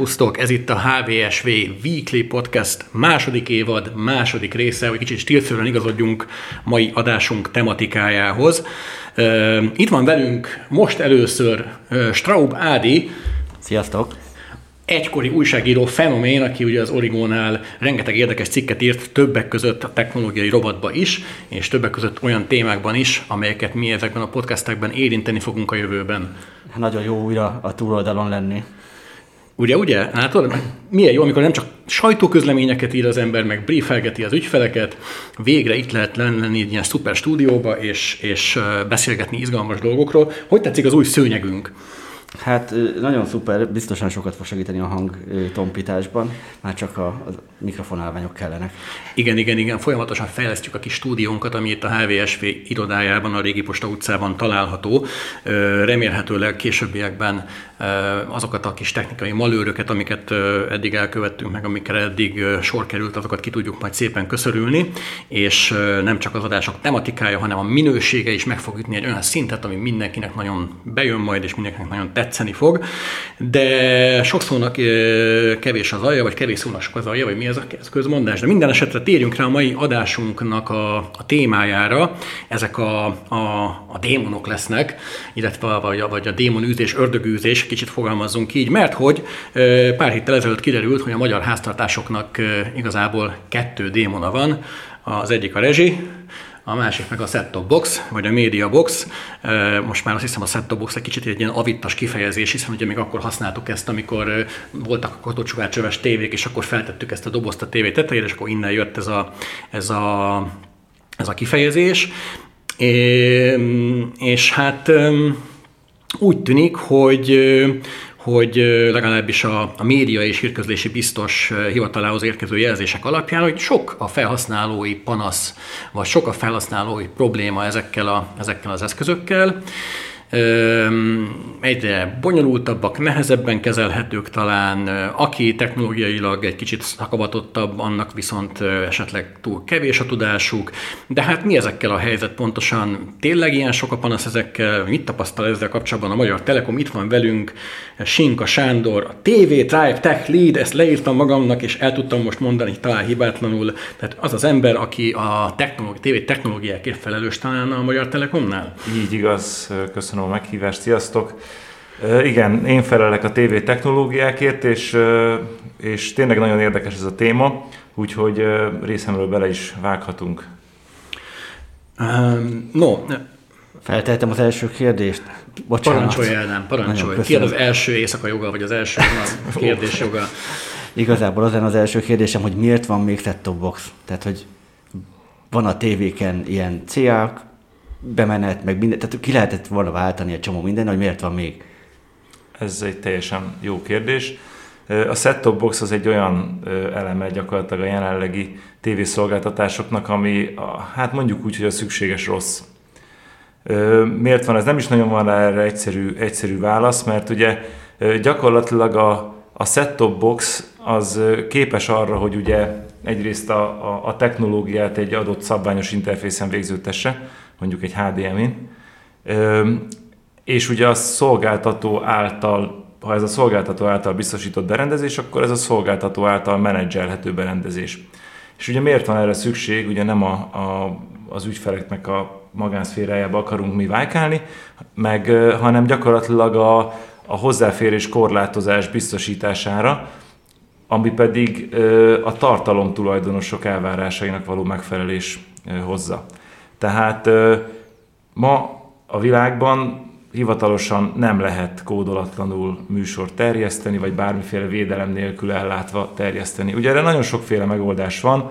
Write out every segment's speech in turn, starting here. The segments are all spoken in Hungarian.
Szerusztok, ez itt a HVSV Weekly Podcast második évad, második része, hogy kicsit stílszerűen igazodjunk mai adásunk tematikájához. Itt van velünk most először Straub Ádi. Sziasztok! egykori újságíró fenomén, aki ugye az Origónál rengeteg érdekes cikket írt, többek között a technológiai rovatba is, és többek között olyan témákban is, amelyeket mi ezekben a podcastekben érinteni fogunk a jövőben. Nagyon jó újra a túloldalon lenni. Ugye, ugye? Hát milyen jó, amikor nem csak sajtóközleményeket ír az ember, meg briefelgeti az ügyfeleket, végre itt lehet lenni egy ilyen szuper stúdióba, és, és beszélgetni izgalmas dolgokról. Hogy tetszik az új szőnyegünk? Hát nagyon szuper, biztosan sokat fog segíteni a hang tompításban, már csak a, a mikrofonálványok kellenek. Igen, igen, igen, folyamatosan fejlesztjük a kis stúdiónkat, ami itt a HVSV irodájában, a Régi Posta utcában található. Remélhetőleg későbbiekben azokat a kis technikai malőröket, amiket eddig elkövettünk, meg amikre eddig sor került, azokat ki tudjuk majd szépen köszörülni, és nem csak az adások tematikája, hanem a minősége is meg fog ütni egy olyan szintet, ami mindenkinek nagyon bejön majd, és mindenkinek nagyon tetszeni fog, de sokszornak kevés az alja, vagy kevés szónak sok az alja, vagy mi ez a közmondás, de minden esetre térjünk rá a mai adásunknak a, a témájára, ezek a, a, a démonok lesznek, illetve vagy, vagy a démonűzés, ördögűzés, kicsit fogalmazzunk így, mert hogy pár héttel ezelőtt kiderült, hogy a magyar háztartásoknak igazából kettő démona van, az egyik a rezsi, a másik meg a set-top box, vagy a media box. Most már azt hiszem a set-top box egy kicsit egy ilyen avittas kifejezés, hiszen ugye még akkor használtuk ezt, amikor voltak a katócsugárcsöves tévék, és akkor feltettük ezt a dobozt a tévé tetejére, és akkor innen jött ez a, ez a, ez a kifejezés. É, és hát úgy tűnik, hogy hogy legalábbis a, a média és hírközlési biztos hivatalához érkező jelzések alapján, hogy sok a felhasználói panasz, vagy sok a felhasználói probléma ezekkel, a, ezekkel az eszközökkel egyre bonyolultabbak, nehezebben kezelhetők talán, aki technológiailag egy kicsit szakavatottabb, annak viszont esetleg túl kevés a tudásuk, de hát mi ezekkel a helyzet pontosan? Tényleg ilyen sok a panasz ezekkel? Mit tapasztal ezzel kapcsolatban a Magyar Telekom? Itt van velünk Sinka Sándor, a TV Drive Tech Lead, ezt leírtam magamnak, és el tudtam most mondani talán hibátlanul. Tehát az az ember, aki a technológi, TV technológiákért felelős talán a Magyar Telekomnál? Így igaz, köszönöm köszönöm a meghívást, sziasztok! Igen, én felelek a TV technológiákért, és, és tényleg nagyon érdekes ez a téma, úgyhogy részemről bele is vághatunk. Um, no, Feltehetem az első kérdést? Bocsánat. Parancsolj el, nem, parancsolj. Ki az első éjszaka joga, vagy az első kérdés joga? Igazából az az első kérdésem, hogy miért van még set box? Tehát, hogy van a tévéken ilyen CA bemenet, meg minden, tehát ki lehetett volna váltani egy csomó minden, hogy miért van még? Ez egy teljesen jó kérdés. A set-top box az egy olyan eleme gyakorlatilag a jelenlegi tévészolgáltatásoknak, ami hát mondjuk úgy, hogy a szükséges rossz. Miért van ez? Nem is nagyon van rá erre egyszerű, egyszerű válasz, mert ugye gyakorlatilag a, a set-top box az képes arra, hogy ugye egyrészt a, a, a technológiát egy adott szabványos interfészen végzőtesse, mondjuk egy HDMI-n, és ugye a szolgáltató által, ha ez a szolgáltató által biztosított berendezés, akkor ez a szolgáltató által menedzselhető berendezés. És ugye miért van erre szükség? Ugye nem a, a, az ügyfeleknek a magánszférájába akarunk mi vájkálni, meg, hanem gyakorlatilag a, a hozzáférés korlátozás biztosítására, ami pedig a tartalom tulajdonosok elvárásainak való megfelelés hozza. Tehát ma a világban hivatalosan nem lehet kódolatlanul műsort terjeszteni, vagy bármiféle védelem nélkül ellátva terjeszteni. Ugye erre nagyon sokféle megoldás van,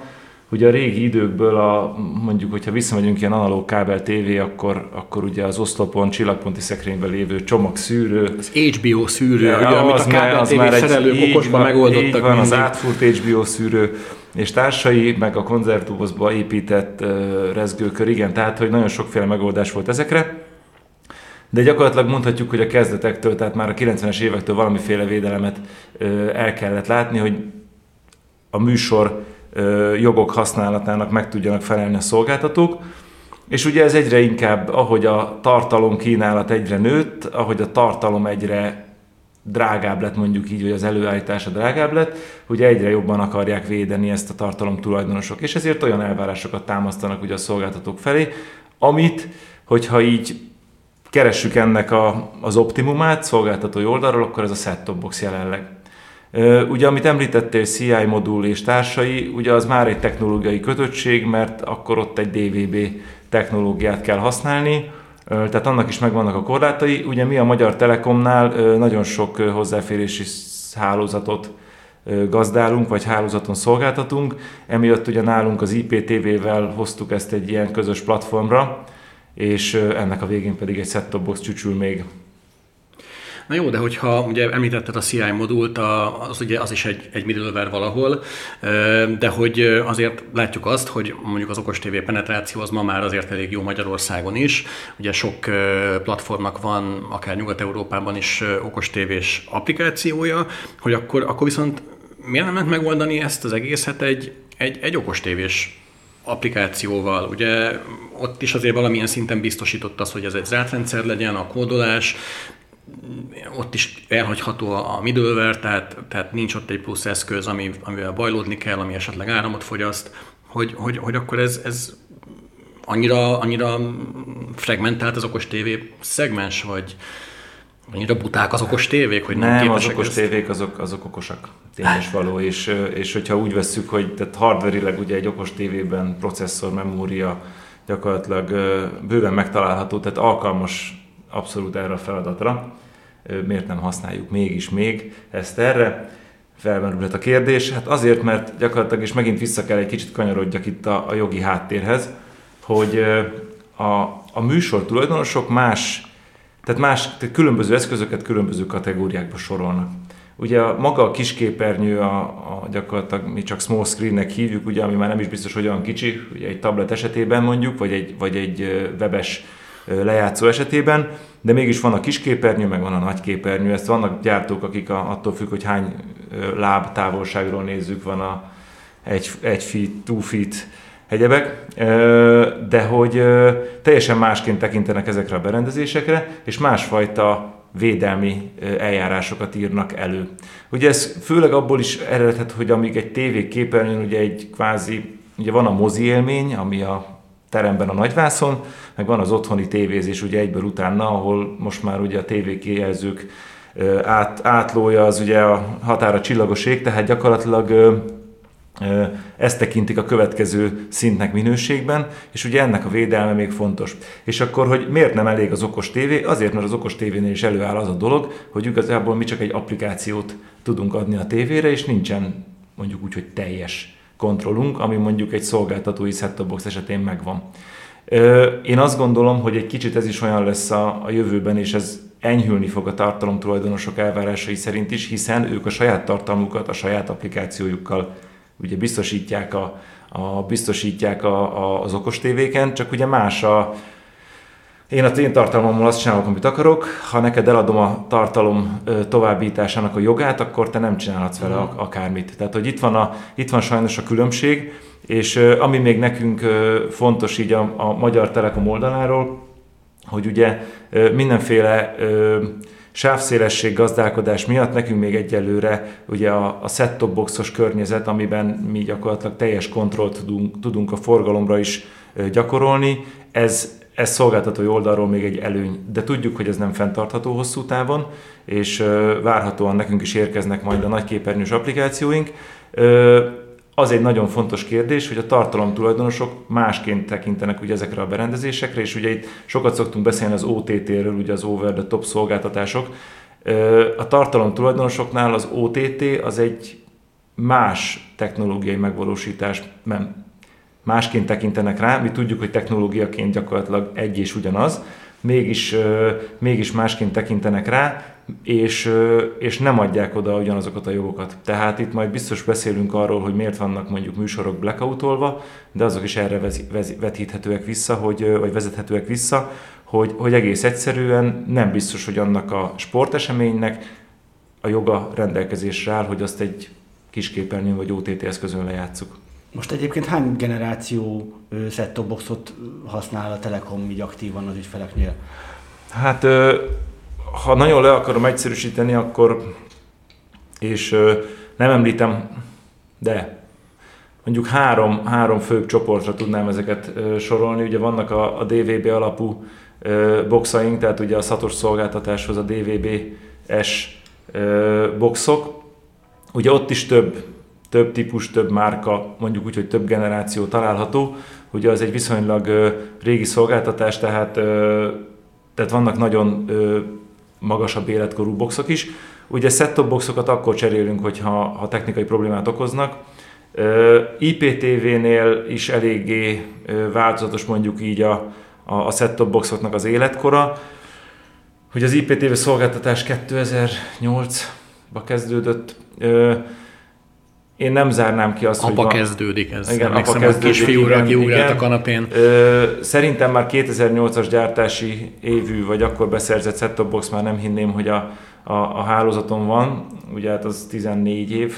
Ugye a régi időkből, a, mondjuk, hogyha visszamegyünk ilyen analóg kábel TV, akkor, akkor ugye az oszlopon, csillagponti szekrényben lévő csomagszűrő. Az HBO szűrő, ja, ugye, amit a kábel TV szerelők okosban megoldottak. Van, az átfúrt HBO szűrő és társai, meg a konzervdobozba épített rezgőkör, igen, tehát hogy nagyon sokféle megoldás volt ezekre. De gyakorlatilag mondhatjuk, hogy a kezdetektől, tehát már a 90-es évektől valamiféle védelemet el kellett látni, hogy a műsor jogok használatának meg tudjanak felelni a szolgáltatók. És ugye ez egyre inkább, ahogy a tartalom kínálat egyre nőtt, ahogy a tartalom egyre drágább lett mondjuk így, vagy az előállítása drágább lett, hogy egyre jobban akarják védeni ezt a tartalom tulajdonosok, és ezért olyan elvárásokat támasztanak ugye a szolgáltatók felé, amit, hogyha így keressük ennek a, az optimumát szolgáltatói oldalról, akkor ez a set-top box jelenleg. Ugye, amit említettél, CI modul és társai, ugye az már egy technológiai kötöttség, mert akkor ott egy DVB technológiát kell használni, tehát annak is megvannak a korlátai. Ugye mi a Magyar Telekomnál nagyon sok hozzáférési hálózatot gazdálunk, vagy hálózaton szolgáltatunk. Emiatt ugye nálunk az IPTV-vel hoztuk ezt egy ilyen közös platformra, és ennek a végén pedig egy set-top box csücsül még Na jó, de hogyha ugye említetted a CI modult, az ugye az is egy, egy middleware valahol, de hogy azért látjuk azt, hogy mondjuk az okos TV penetráció az ma már azért elég jó Magyarországon is. Ugye sok platformnak van, akár Nyugat-Európában is okos tévés applikációja, hogy akkor, akkor viszont miért nem lehet megoldani ezt az egészet egy, egy, egy okos tévés applikációval. Ugye ott is azért valamilyen szinten biztosított az, hogy ez egy zárt rendszer legyen, a kódolás, ott is elhagyható a middleware, tehát, tehát nincs ott egy plusz eszköz, ami, amivel bajlódni kell, ami esetleg áramot fogyaszt, hogy, hogy, hogy akkor ez, ez annyira, annyira fragmentált az okos tévé szegmens, vagy annyira buták az okos tévék, hogy nem, nem az okos ezt... tévék azok, azok okosak, tényes való, és, és hogyha úgy vesszük, hogy tehát hardverileg ugye egy okos tévében processzor, memória gyakorlatilag bőven megtalálható, tehát alkalmas abszolút erre a feladatra. Miért nem használjuk mégis még ezt erre? Felmerülhet a kérdés. Hát azért, mert gyakorlatilag is megint vissza kell egy kicsit kanyarodjak itt a, a jogi háttérhez, hogy a, a műsor tulajdonosok más, tehát más, tehát különböző eszközöket különböző kategóriákba sorolnak. Ugye maga a kisképernyő, a, a gyakorlatilag mi csak small screennek hívjuk, ugye, ami már nem is biztos, hogy olyan kicsi, ugye egy tablet esetében mondjuk, vagy egy, vagy egy webes lejátszó esetében, de mégis van a kis képernyő, meg van a nagy képernyő. Ezt vannak gyártók, akik a, attól függ, hogy hány láb távolságról nézzük, van a egy, egy feet, two feet, egyebek, de hogy teljesen másként tekintenek ezekre a berendezésekre, és másfajta védelmi eljárásokat írnak elő. Ugye ez főleg abból is eredhet, hogy amíg egy TV képernyőn ugye egy kvázi, ugye van a mozi élmény, ami a teremben a nagyvászon, meg van az otthoni tévézés ugye egyből utána, ahol most már ugye a tévékijelzők át, átlója az ugye a határa csillagos ég, tehát gyakorlatilag ezt tekintik a következő szintnek minőségben, és ugye ennek a védelme még fontos. És akkor, hogy miért nem elég az okos tévé? Azért, mert az okos tévénél is előáll az a dolog, hogy igazából mi csak egy applikációt tudunk adni a tévére, és nincsen mondjuk úgy, hogy teljes kontrollunk, ami mondjuk egy szolgáltatói set box esetén megvan. Én azt gondolom, hogy egy kicsit ez is olyan lesz a, a jövőben, és ez enyhülni fog a tartalom tulajdonosok elvárásai szerint is, hiszen ők a saját tartalmukat a saját applikációjukkal ugye biztosítják, a, a, biztosítják a, a, az okos tévéken, csak ugye más a, én a én tartalmammal azt csinálok, amit akarok, ha neked eladom a tartalom továbbításának a jogát, akkor te nem csinálhatsz vele mhm. akármit. Tehát, hogy itt van, a, itt van sajnos a különbség, és ami még nekünk fontos így a, a Magyar Telekom oldaláról, hogy ugye mindenféle sávszélesség gazdálkodás miatt nekünk még egyelőre ugye a, a set-top boxos környezet, amiben mi gyakorlatilag teljes kontrollt tudunk, tudunk a forgalomra is gyakorolni, ez ez szolgáltatói oldalról még egy előny, de tudjuk, hogy ez nem fenntartható hosszú távon, és várhatóan nekünk is érkeznek majd a nagyképernyős applikációink. Az egy nagyon fontos kérdés, hogy a tartalom tulajdonosok másként tekintenek ugye ezekre a berendezésekre, és ugye itt sokat szoktunk beszélni az OTT-ről, ugye az over the top szolgáltatások. A tartalom tulajdonosoknál az OTT az egy más technológiai megvalósítás, másként tekintenek rá, mi tudjuk, hogy technológiaként gyakorlatilag egy és ugyanaz, mégis, mégis másként tekintenek rá, és, és nem adják oda ugyanazokat a jogokat. Tehát itt majd biztos beszélünk arról, hogy miért vannak mondjuk műsorok blackoutolva, de azok is erre vetíthetőek vissza, hogy, vagy vezethetőek vissza, hogy, hogy egész egyszerűen nem biztos, hogy annak a sporteseménynek a joga rendelkezésre áll, hogy azt egy kisképernyőn vagy OTT eszközön lejátszuk. Most egyébként hány generáció set boxot használ a Telekom így aktívan az ügyfeleknél? Hát ha nagyon le akarom egyszerűsíteni, akkor, és nem említem, de mondjuk három, három fő csoportra tudnám ezeket sorolni. Ugye vannak a, a DVB alapú boxaink, tehát ugye a szatos szolgáltatáshoz a DVB-S boxok. Ugye ott is több, több típus, több márka, mondjuk úgy, hogy több generáció található. Ugye az egy viszonylag régi szolgáltatás, tehát, tehát vannak nagyon magasabb életkorú boxok is. Ugye set-top boxokat akkor cserélünk, hogyha ha technikai problémát okoznak. IPTV-nél is eléggé változatos mondjuk így a, a, a set-top boxoknak az életkora. Hogy az IPTV szolgáltatás 2008-ba kezdődött, én nem zárnám ki azt, apa hogy... Apa kezdődik ez. Igen, apa kezdődik. Kisfiúra kiugrált a kanapén. Szerintem már 2008-as gyártási évű, vagy akkor beszerzett set box már nem hinném, hogy a, a, a hálózaton van. Ugye hát az 14 év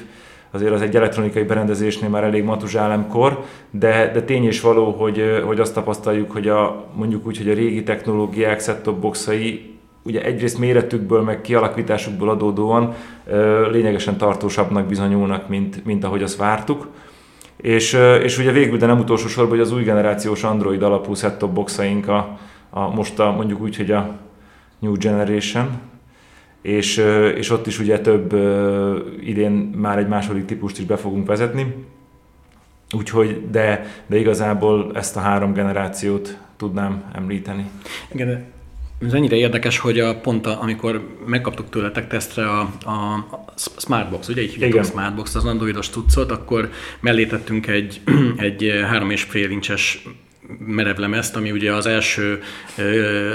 azért az egy elektronikai berendezésnél már elég matuzsálemkor, de, de tény és való, hogy, hogy azt tapasztaljuk, hogy a, mondjuk úgy, hogy a régi technológiák set boxai ugye egyrészt méretükből, meg kialakításukból adódóan lényegesen tartósabbnak bizonyulnak, mint, mint ahogy azt vártuk. És, és ugye végül, de nem utolsó sorban, hogy az új generációs Android alapú set-top boxaink a, a most a, mondjuk úgy, hogy a New Generation, és, és ott is ugye több idén már egy második típust is be fogunk vezetni. Úgyhogy, de, de igazából ezt a három generációt tudnám említeni. Igen, ez ennyire érdekes, hogy a pont a, amikor megkaptuk tőletek tesztre a, a, Smartbox, ugye? Így hívjuk a Smartbox, az androidos cuccot, akkor mellé tettünk egy, egy 3,5 incses merevlemezt, ami ugye az első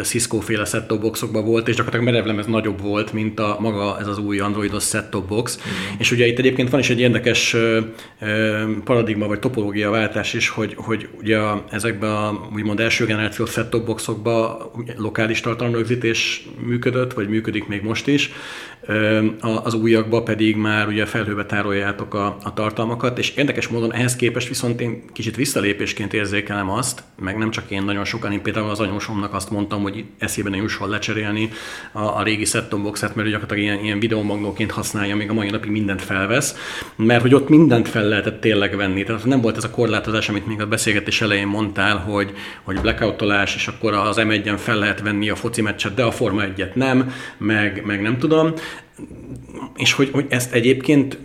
Cisco féle set boxokban volt, és gyakorlatilag merevlemez nagyobb volt, mint a maga ez az új androidos set box. Mm. És ugye itt egyébként van is egy érdekes paradigma vagy topológia váltás is, hogy, hogy ugye ezekben a úgymond első generációs set boxokban lokális tartalomrögzítés működött, vagy működik még most is, az újakba pedig már ugye felhőbe tároljátok a, a tartalmakat, és érdekes módon ehhez képest viszont én kicsit visszalépésként érzékelem azt, meg nem csak én, nagyon sokan, én például az anyósomnak azt mondtam, hogy eszében ne jusson lecserélni a, a régi set boxet, mert gyakorlatilag ilyen, ilyen videomagnóként használja, még a mai napig mindent felvesz, mert hogy ott mindent fel lehetett tényleg venni. Tehát nem volt ez a korlátozás, amit még a beszélgetés elején mondtál, hogy, hogy blackoutolás, és akkor az M1-en fel lehet venni a foci meccset, de a Forma 1-et nem, meg, meg nem tudom. És hogy, hogy ezt egyébként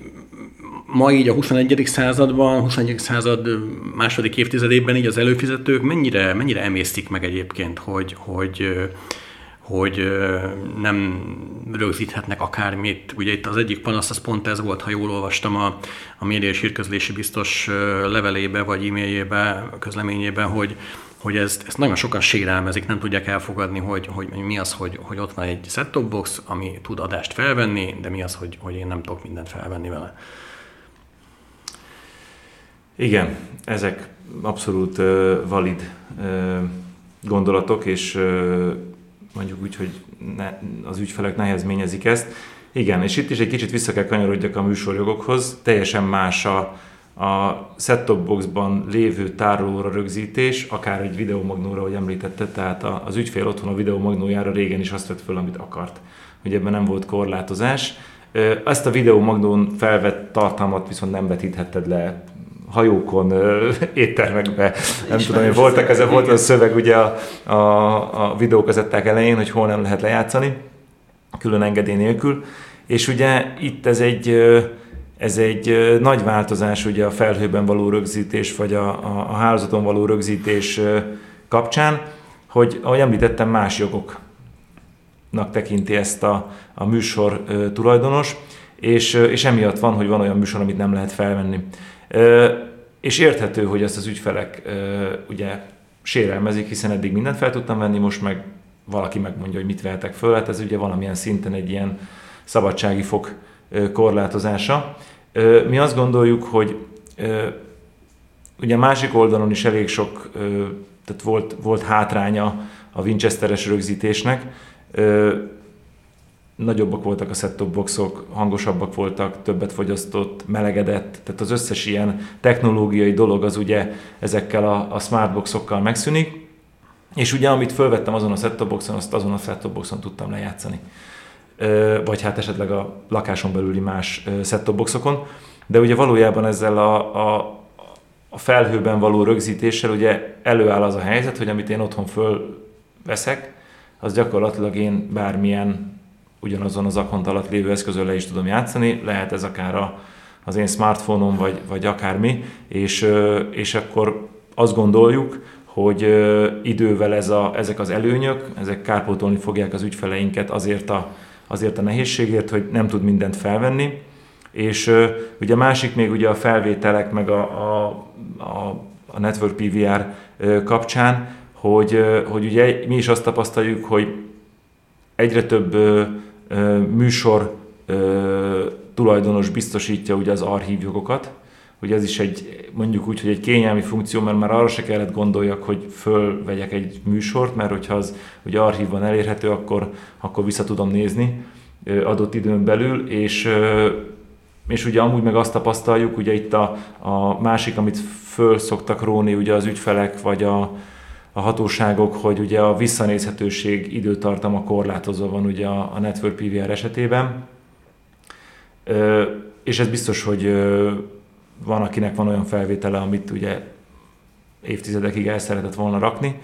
ma így a 21. században, 21. század második évtizedében így az előfizetők mennyire, mennyire emésztik meg egyébként, hogy, hogy, hogy nem rögzíthetnek akármit. Ugye itt az egyik panasz az pont ez volt, ha jól olvastam a, a média és biztos levelébe vagy e-mailjébe, közleményében, hogy, hogy ezt, ezt nagyon sokan sérelmezik, nem tudják elfogadni, hogy, hogy mi az, hogy, hogy ott van egy set-top box, ami tud adást felvenni, de mi az, hogy, hogy én nem tudok mindent felvenni vele. Igen, ezek abszolút uh, valid uh, gondolatok, és uh, mondjuk úgy, hogy ne, az ügyfelek nehezményezik ezt. Igen, és itt is egy kicsit vissza kell kanyarodjak a műsorjogokhoz. Teljesen más a, a set-top boxban lévő tárolóra rögzítés, akár egy videomagnóra, ahogy említette, tehát az ügyfél otthon a videomagnójára régen is azt vett föl, amit akart. Ugye ebben nem volt korlátozás. Ezt a videomagnón felvett tartalmat viszont nem vetíthetted le hajókon, éttermekbe, nem tudom, hogy voltak ez, volt a szöveg ugye a, a, a videókazetták elején, hogy hol nem lehet lejátszani, külön engedély nélkül, és ugye itt ez egy, ez egy nagy változás ugye a felhőben való rögzítés, vagy a, a, a hálózaton való rögzítés kapcsán, hogy ahogy említettem, más jogoknak tekinti ezt a, a műsor tulajdonos, és, és emiatt van, hogy van olyan műsor, amit nem lehet felvenni. És érthető, hogy ezt az ügyfelek ugye sérelmezik, hiszen eddig mindent fel tudtam venni, most meg valaki megmondja, hogy mit vehetek föl, hát ez ugye valamilyen szinten egy ilyen szabadsági fok korlátozása. Mi azt gondoljuk, hogy ugye másik oldalon is elég sok, tehát volt, volt hátránya a Winchesteres rögzítésnek, nagyobbak voltak a set-top boxok, hangosabbak voltak, többet fogyasztott, melegedett, tehát az összes ilyen technológiai dolog az ugye ezekkel a, a smartboxokkal megszűnik. és ugye amit fölvettem azon a set boxon, azt azon a set boxon tudtam lejátszani. Vagy hát esetleg a lakáson belüli más set boxokon. De ugye valójában ezzel a, a, a felhőben való rögzítéssel ugye előáll az a helyzet, hogy amit én otthon fölveszek, az gyakorlatilag én bármilyen ugyanazon az akont alatt lévő eszközön le is tudom játszani, lehet ez akár a, az én smartphone-om, vagy, vagy akármi, és, és akkor azt gondoljuk, hogy idővel ez a, ezek az előnyök, ezek kárpótolni fogják az ügyfeleinket azért a, azért a nehézségért, hogy nem tud mindent felvenni, és ugye a másik még ugye a felvételek, meg a, a, a, a Network PVR kapcsán, hogy, hogy ugye mi is azt tapasztaljuk, hogy egyre több műsor tulajdonos biztosítja ugye az archívjogokat. Ugye ez is egy, mondjuk úgy, hogy egy kényelmi funkció, mert már arra se kellett gondoljak, hogy fölvegyek egy műsort, mert hogyha az ugye archívban elérhető, akkor, akkor vissza tudom nézni adott időn belül, és és ugye amúgy meg azt tapasztaljuk, ugye itt a, a másik, amit föl szoktak róni ugye az ügyfelek, vagy a, a hatóságok, hogy ugye a visszanézhetőség időtartama korlátozva van ugye a, a Network PVR esetében. És ez biztos, hogy van, akinek van olyan felvétele, amit ugye évtizedekig el szeretett volna rakni,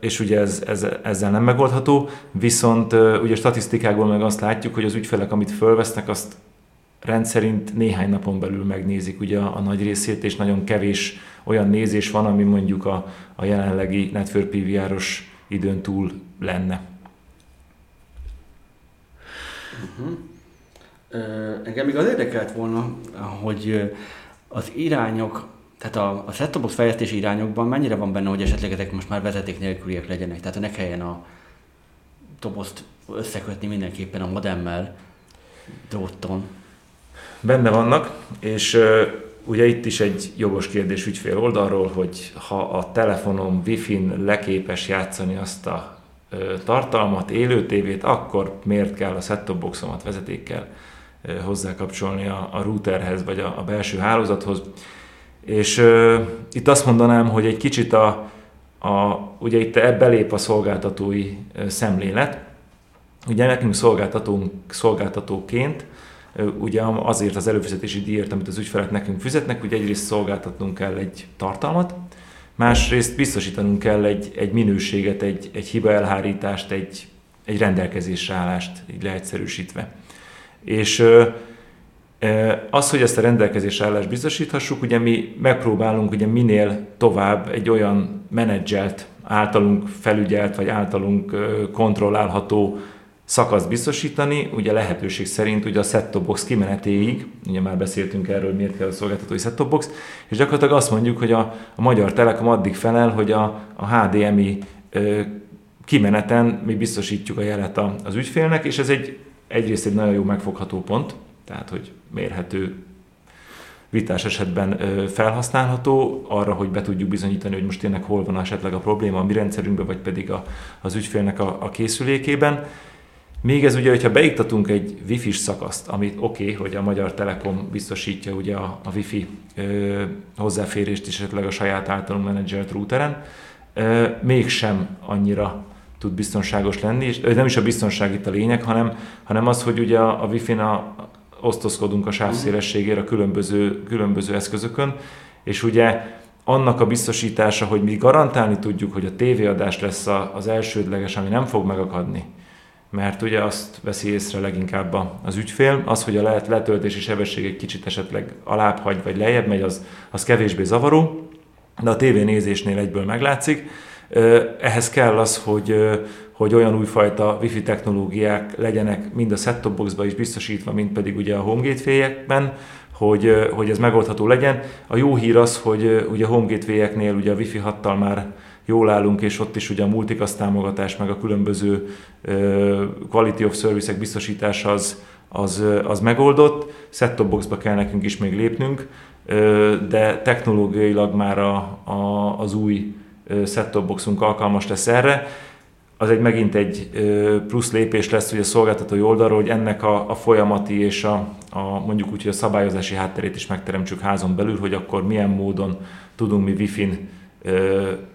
és ugye ez, ez, ezzel nem megoldható, viszont ugye statisztikákból meg azt látjuk, hogy az ügyfelek, amit fölvesznek, azt rendszerint néhány napon belül megnézik ugye a, a nagy részét, és nagyon kevés olyan nézés van, ami mondjuk a, a jelenlegi Network PVR-os időn túl lenne. Uh-huh. Engem még az érdekelt volna, hogy az irányok, tehát a, a set fejlesztési irányokban mennyire van benne, hogy esetleg ezek most már vezeték nélküliek legyenek, tehát ne kelljen a dobozt összekötni mindenképpen a modemmel dróton benne vannak, és ugye itt is egy jogos kérdés ügyfél oldalról, hogy ha a telefonom Wi-Fi-n leképes játszani azt a tartalmat, élő tévét, akkor miért kell a set boxomat vezetékkel hozzákapcsolni a, a routerhez vagy a, a belső hálózathoz. És uh, itt azt mondanám, hogy egy kicsit a, a ugye itt belép a szolgáltatói szemlélet. Ugye nekünk szolgáltatónk, szolgáltatóként ugye azért az előfizetési díjért, amit az ügyfelek nekünk fizetnek, ugye egyrészt szolgáltatnunk kell egy tartalmat, másrészt biztosítanunk kell egy, egy minőséget, egy, egy hiba elhárítást, egy, egy rendelkezésre állást, így leegyszerűsítve. És az, hogy ezt a rendelkezésre állást biztosíthassuk, ugye mi megpróbálunk ugye minél tovább egy olyan menedzselt, általunk felügyelt, vagy általunk kontrollálható szakaszt biztosítani, ugye lehetőség szerint ugye a set box kimenetéig, ugye már beszéltünk erről, miért kell a szolgáltatói set box, és gyakorlatilag azt mondjuk, hogy a, a Magyar Telekom addig felel, hogy a, a HDMI ö, kimeneten mi biztosítjuk a jelet a, az ügyfélnek, és ez egy egyrészt egy nagyon jó megfogható pont, tehát hogy mérhető vitás esetben felhasználható, arra, hogy be tudjuk bizonyítani, hogy most tényleg hol van esetleg a probléma a mi rendszerünkben, vagy pedig a, az ügyfélnek a, a készülékében. Még ez ugye, hogyha beiktatunk egy wifi szakaszt, amit oké, okay, hogy a Magyar Telekom biztosítja ugye a, a wifi ö, hozzáférést is esetleg a saját általunk menedzselt routeren, ö, mégsem annyira tud biztonságos lenni, és nem is a biztonság itt a lényeg, hanem, hanem az, hogy ugye a, a Wi-Fi-n a, osztozkodunk a sávszélességére a különböző, különböző eszközökön, és ugye annak a biztosítása, hogy mi garantálni tudjuk, hogy a tévéadás lesz az elsődleges, ami nem fog megakadni, mert ugye azt veszi észre leginkább az ügyfél, az, hogy a lehet letöltési sebesség egy kicsit esetleg alább hagy, vagy lejjebb megy, az, az kevésbé zavaró, de a tévénézésnél egyből meglátszik. Ehhez kell az, hogy, hogy olyan újfajta wifi technológiák legyenek mind a set-top boxba is biztosítva, mint pedig ugye a home gateway hogy, hogy ez megoldható legyen. A jó hír az, hogy ugye a home gateway ugye a wifi hattal már jól állunk, és ott is ugye a multicast támogatás, meg a különböző quality of service-ek biztosítása az, az, az megoldott. Set-top boxba kell nekünk is még lépnünk, de technológiailag már a, a, az új set-top boxunk alkalmas lesz erre. Az egy megint egy plusz lépés lesz hogy a szolgáltatói oldalról, hogy ennek a, a folyamati és a, a mondjuk úgy, hogy a szabályozási hátterét is megteremtsük házon belül, hogy akkor milyen módon tudunk mi Wi-Fi-n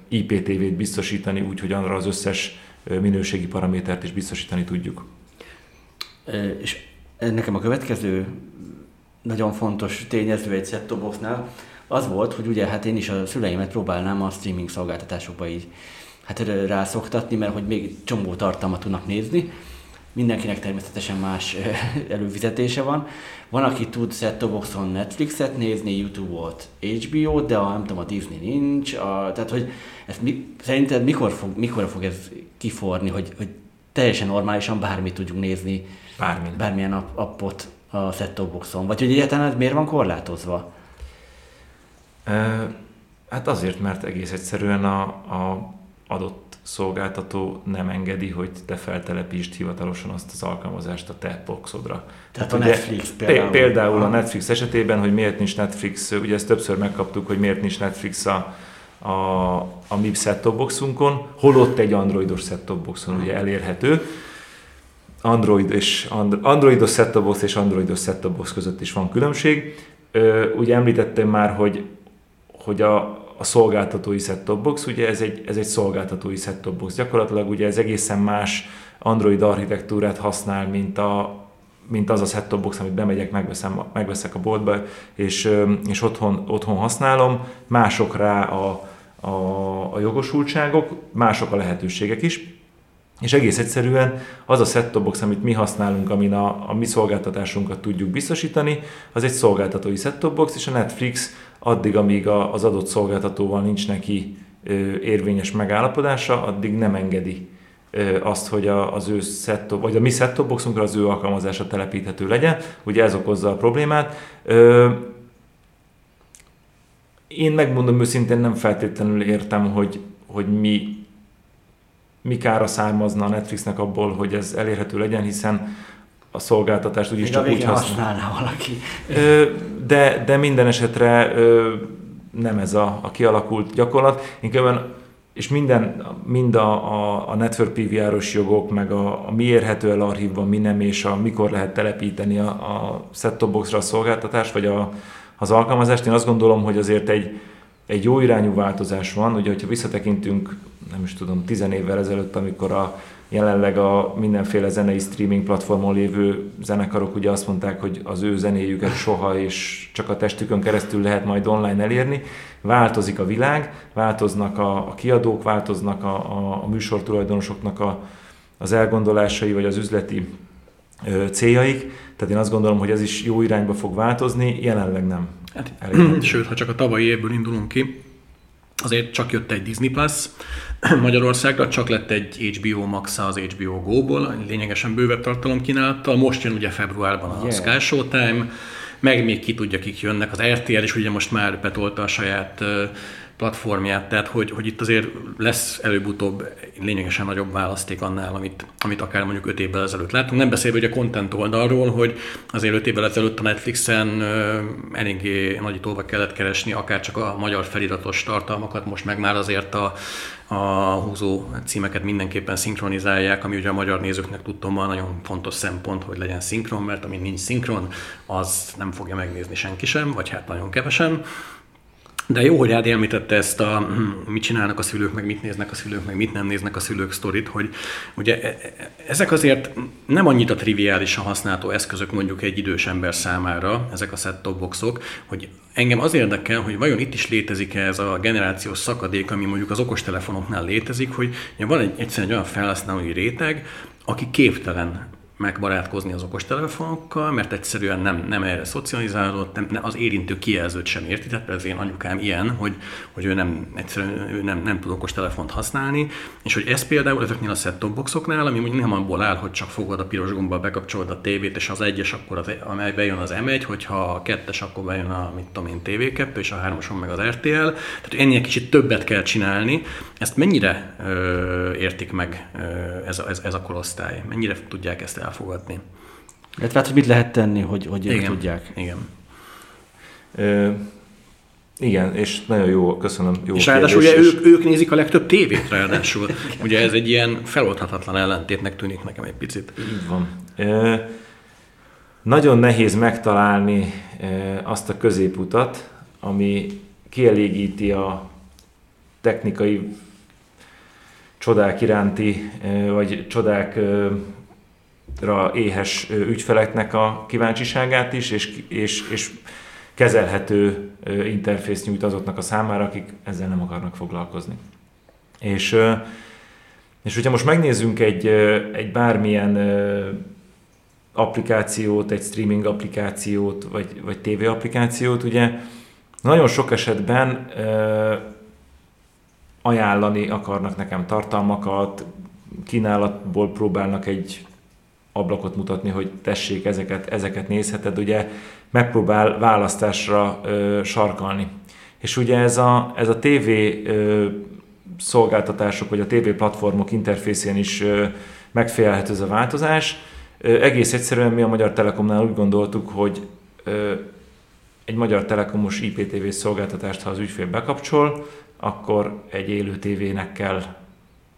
IPTV-t biztosítani, úgyhogy arra az összes minőségi paramétert is biztosítani tudjuk. És nekem a következő nagyon fontos tényező egy set az volt, hogy ugye hát én is a szüleimet próbálnám a streaming szolgáltatásokba így hát rászoktatni, mert hogy még csomó tartalmat tudnak nézni. Mindenkinek természetesen más előfizetése van. Van, aki tud set boxon Netflixet nézni, YouTube-ot, HBO-t, de a, nem tudom, a Disney nincs. A, tehát, hogy ez mi, szerinted mikor fog, mikor fog ez kiforni, hogy, hogy teljesen normálisan bármit tudjunk nézni, Bármin. bármilyen appot a set boxon? Vagy hogy egyáltalán ez miért van korlátozva? Hát azért, mert egész egyszerűen a, a adott szolgáltató nem engedi, hogy te feltelepítsd hivatalosan azt az alkalmazást a te boxodra. Tehát, Tehát a Netflix például. Például a Netflix esetében, hogy miért nincs Netflix, ugye ezt többször megkaptuk, hogy miért nincs Netflix a, a, a mi set boxunkon, holott egy androidos set boxon ugye elérhető. Android és Androidos set box és Androidos set box között is van különbség. Ugye említettem már, hogy hogy a, a szolgáltatói set-top box, ugye ez egy, ez egy szolgáltatói set-top box. Gyakorlatilag ugye ez egészen más Android architektúrát használ, mint, a, mint az a set-top box, amit bemegyek, megveszem, megveszek a boltba, és, és otthon, otthon használom. Mások rá a, a, a jogosultságok, mások a lehetőségek is. És egész egyszerűen az a set box, amit mi használunk, amin a, a mi szolgáltatásunkat tudjuk biztosítani, az egy szolgáltatói set box, és a Netflix addig, amíg az adott szolgáltatóval nincs neki érvényes megállapodása, addig nem engedi azt, hogy az ő set vagy a mi set boxunkra az ő alkalmazása telepíthető legyen. Ugye ez okozza a problémát. Én megmondom őszintén, nem feltétlenül értem, hogy, hogy mi, mi kára származna a Netflixnek abból, hogy ez elérhető legyen, hiszen a szolgáltatást úgyis csak úgy használná valaki. De, de minden esetre nem ez a, a kialakult gyakorlat. Inkább és minden, mind a, a, a Network PVR-os jogok, meg a, a mi érhető el archívban, mi nem, és a mikor lehet telepíteni a, a set boxra a szolgáltatást, vagy a, az alkalmazást, én azt gondolom, hogy azért egy, egy jó irányú változás van. Ugye, hogyha visszatekintünk, nem is tudom, tizen évvel ezelőtt, amikor a jelenleg a mindenféle zenei streaming platformon lévő zenekarok ugye azt mondták, hogy az ő zenéjüket soha és csak a testükön keresztül lehet majd online elérni. Változik a világ, változnak a, a kiadók, változnak a, a, a műsortulajdonosoknak a, az elgondolásai vagy az üzleti ö, céljaik. Tehát én azt gondolom, hogy ez is jó irányba fog változni, jelenleg nem. Hát, sőt, ha csak a tavalyi évből indulunk ki, azért csak jött egy Disney Plus Magyarországra, csak lett egy HBO max az HBO Go-ból, lényegesen bővebb tartalom kínálattal. Most jön ugye februárban a yeah. Sky Showtime, meg még ki tudja, kik jönnek. Az RTL is ugye most már betolta a saját platformját, tehát hogy, hogy itt azért lesz előbb-utóbb lényegesen nagyobb választék annál, amit, amit akár mondjuk 5 évvel ezelőtt láttunk. Nem beszélve ugye a content oldalról, hogy azért 5 évvel ezelőtt a Netflixen eléggé nagyítóva kellett keresni, akár csak a magyar feliratos tartalmakat, most meg már azért a, a húzó címeket mindenképpen szinkronizálják, ami ugye a magyar nézőknek tudtom van nagyon fontos szempont, hogy legyen szinkron, mert ami nincs szinkron, az nem fogja megnézni senki sem, vagy hát nagyon kevesen. De jó, hogy Ádi említette ezt a hm, mit csinálnak a szülők, meg mit néznek a szülők, meg mit nem néznek a szülők sztorit, hogy ugye e, e, ezek azért nem annyit a triviálisan használható eszközök mondjuk egy idős ember számára, ezek a set-top boxok, hogy engem az érdekel, hogy vajon itt is létezik-e ez a generációs szakadék, ami mondjuk az okostelefonoknál létezik, hogy van egy egyszerűen egy olyan felhasználói réteg, aki képtelen megbarátkozni az okostelefonokkal, mert egyszerűen nem, nem erre szocializálódott, nem, az érintő kijelzőt sem érti, tehát az én anyukám ilyen, hogy, hogy ő nem, egyszerűen ő nem, nem tud okostelefont használni, és hogy ez például ezeknél a set boxoknál, ami mondjuk nem abból áll, hogy csak fogod a piros gombbal, bekapcsolod a tévét, és az egyes, akkor az, amely bejön az M1, hogyha a kettes, akkor bejön a, mit tudom én, TV2, és a hármason meg az RTL, tehát ennél kicsit többet kell csinálni. Ezt mennyire ö, értik meg ö, ez, a, ez, ez a korosztály? Mennyire tudják ezt elfogadni. Illetve hát, hogy mit lehet tenni, hogy, hogy igen, tudják. Igen. Ö, igen, és nagyon jó, köszönöm. Jó és ráadásul ugye és... ők, ők nézik a legtöbb tévét ráadásul. ugye ez egy ilyen feloldhatatlan ellentétnek tűnik nekem egy picit. Így van. Ö, nagyon nehéz megtalálni azt a középutat, ami kielégíti a, technikai csodák iránti, vagy csodákra éhes ügyfeleknek a kíváncsiságát is, és, és, és kezelhető interfész nyújt azoknak a számára, akik ezzel nem akarnak foglalkozni. És, és hogyha most megnézzünk egy, egy bármilyen applikációt, egy streaming applikációt, vagy, vagy TV applikációt, ugye nagyon sok esetben ajánlani akarnak nekem tartalmakat, kínálatból próbálnak egy ablakot mutatni, hogy tessék, ezeket, ezeket nézheted, ugye megpróbál választásra ö, sarkalni. És ugye ez a, ez a TV ö, szolgáltatások, vagy a TV platformok interfészén is ö, megfélhető ez a változás. Ö, egész egyszerűen mi a Magyar Telekomnál úgy gondoltuk, hogy ö, egy Magyar Telekomos IPTV szolgáltatást, ha az ügyfél bekapcsol, akkor egy élő tévének kell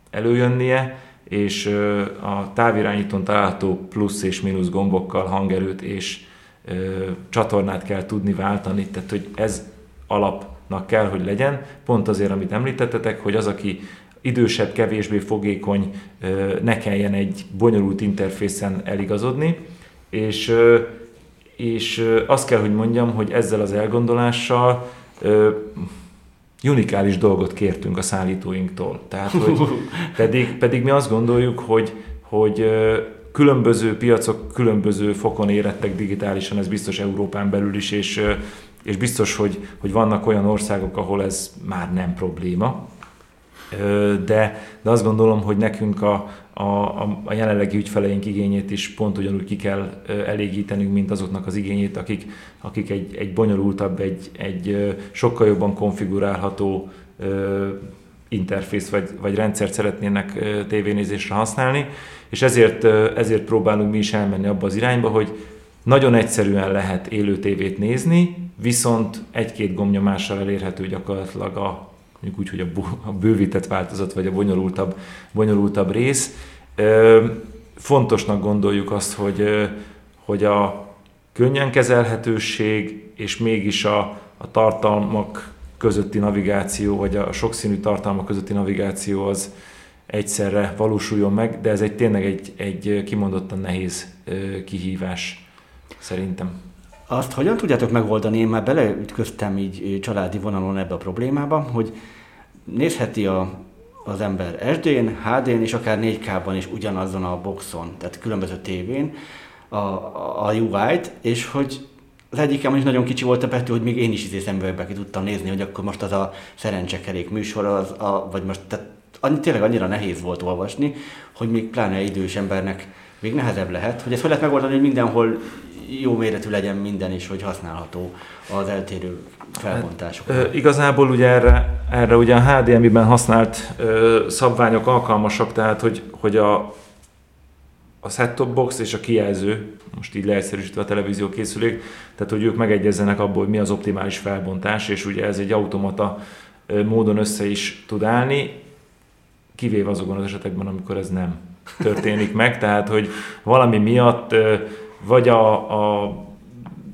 előjönnie, és a távirányítón található plusz és mínusz gombokkal hangerőt és csatornát kell tudni váltani, tehát hogy ez alapnak kell, hogy legyen, pont azért, amit említettetek, hogy az, aki idősebb, kevésbé fogékony, ne kelljen egy bonyolult interfészen eligazodni, és, és azt kell, hogy mondjam, hogy ezzel az elgondolással unikális dolgot kértünk a szállítóinktól. Tehát, hogy pedig, pedig mi azt gondoljuk, hogy, hogy különböző piacok különböző fokon érettek digitálisan, ez biztos Európán belül is, és, és biztos, hogy, hogy vannak olyan országok, ahol ez már nem probléma. De, de azt gondolom, hogy nekünk a, a, a jelenlegi ügyfeleink igényét is pont ugyanúgy ki kell elégítenünk, mint azoknak az igényét, akik, akik egy, egy bonyolultabb, egy, egy sokkal jobban konfigurálható interfész vagy, vagy rendszert szeretnének tévénézésre használni, és ezért, ezért próbálunk mi is elmenni abba az irányba, hogy nagyon egyszerűen lehet élő tévét nézni, viszont egy-két gombnyomással elérhető gyakorlatilag a mondjuk úgy, hogy a bővített változat, vagy a bonyolultabb, bonyolultabb rész. Fontosnak gondoljuk azt, hogy, hogy a könnyen kezelhetőség, és mégis a, a tartalmak közötti navigáció, vagy a sokszínű tartalmak közötti navigáció az egyszerre valósuljon meg, de ez egy tényleg egy, egy kimondottan nehéz kihívás szerintem. Azt hogyan tudjátok megoldani? Én már beleütköztem így családi vonalon ebbe a problémába, hogy nézheti a, az ember SD-n, HD-n és akár 4K-ban is ugyanazon a boxon, tehát különböző tévén a, a, UI-t, és hogy az egyikem is nagyon kicsi volt a betű, hogy még én is izé szemüvegbe ki tudtam nézni, hogy akkor most az a szerencsekerék műsor, az a, vagy most tehát annyi, tényleg annyira nehéz volt olvasni, hogy még pláne idős embernek még nehezebb lehet, hogy ezt hogy lehet megoldani, hogy mindenhol jó méretű legyen minden is, hogy használható az eltérő felbontások. Hát, igazából ugye erre, erre ugye a HDMI-ben használt ö, szabványok alkalmasak, tehát hogy, hogy a, a set-top box és a kijelző, most így leegyszerűsítve a televízió készülék, tehát hogy ők megegyezzenek abból, hogy mi az optimális felbontás, és ugye ez egy automata módon össze is tud állni, kivéve azokon az esetekben, amikor ez nem történik meg, tehát hogy valami miatt vagy a, a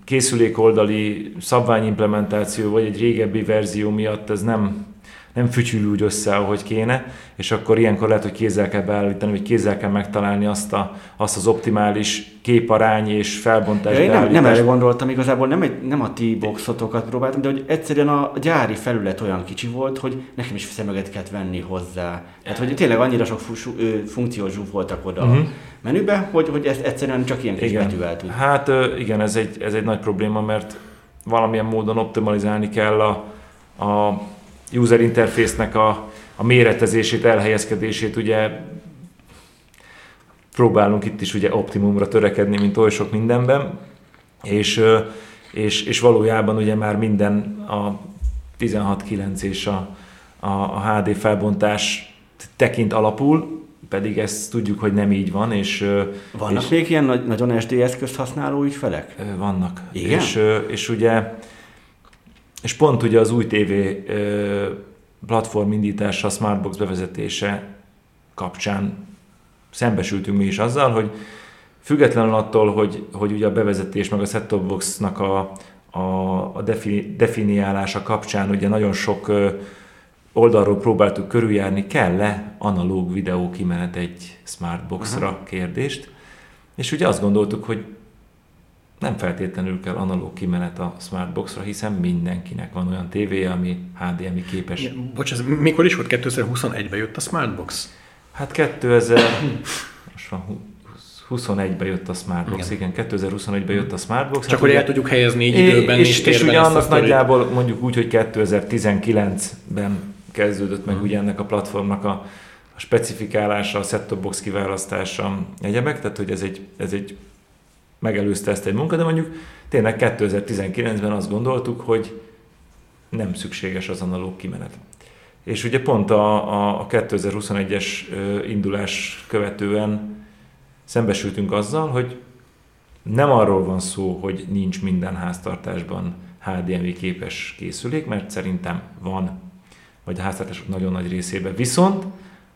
készülék oldali szabványimplementáció, vagy egy régebbi verzió miatt ez nem, nem fütyül úgy össze, ahogy kéne, és akkor ilyenkor lehet, hogy kézzel kell beállítani, vagy kézzel kell megtalálni azt, a, azt az optimális képarány és felbontás. Ja, én nem, nem erre gondoltam, igazából nem, egy, nem a T-boxotokat próbáltam, de hogy egyszerűen a gyári felület olyan kicsi volt, hogy nekem is szemüveget kellett venni hozzá. Tehát, hogy tényleg annyira sok funkciót zsúfoltak oda uh-huh. a menübe, hogy, hogy ezt egyszerűen csak ilyen kis betűvel tud. Hát igen, ez egy, ez egy nagy probléma, mert valamilyen módon optimalizálni kell a, a user interfésznek a, a méretezését, elhelyezkedését, ugye próbálunk itt is ugye optimumra törekedni, mint oly sok mindenben, és, és, és valójában ugye már minden a 16.9 és a, a, a HD felbontás tekint alapul, pedig ezt tudjuk, hogy nem így van. És, Vannak és, még ilyen nagy, nagyon SD eszközt használó ügyfelek? Vannak. Igen? És, és ugye és pont ugye az új TV platform indítása, a Smartbox bevezetése kapcsán szembesültünk mi is azzal, hogy függetlenül attól, hogy, hogy ugye a bevezetés meg a set-top boxnak a, a, a defini, definiálása kapcsán ugye nagyon sok oldalról próbáltuk körüljárni, kell-e analóg videó kimenet egy smartboxra uh-huh. kérdést, és ugye azt gondoltuk, hogy nem feltétlenül kell analóg kimenet a Smartboxra, hiszen mindenkinek van olyan tévéje, ami HDMI képes. Ja, bocs, ez mikor is volt? 2021-ben jött a Smartbox? Hát 2000... most van 21-ben jött a Smartbox, igen, igen 2021-ben jött a Smartbox. Csak hát hogy el tudjuk helyezni így időben és, és, és ugye annak nagyjából mondjuk úgy, hogy 2019-ben kezdődött meg hmm. ugye ennek a platformnak a, a specifikálása, a set-top box kiválasztása, egyebek, tehát hogy ez egy, ez egy megelőzte ezt egy munka, de mondjuk tényleg 2019-ben azt gondoltuk, hogy nem szükséges az analóg kimenet. És ugye pont a, a 2021-es indulás követően szembesültünk azzal, hogy nem arról van szó, hogy nincs minden háztartásban HDMI képes készülék, mert szerintem van, vagy a háztartások nagyon nagy részében. Viszont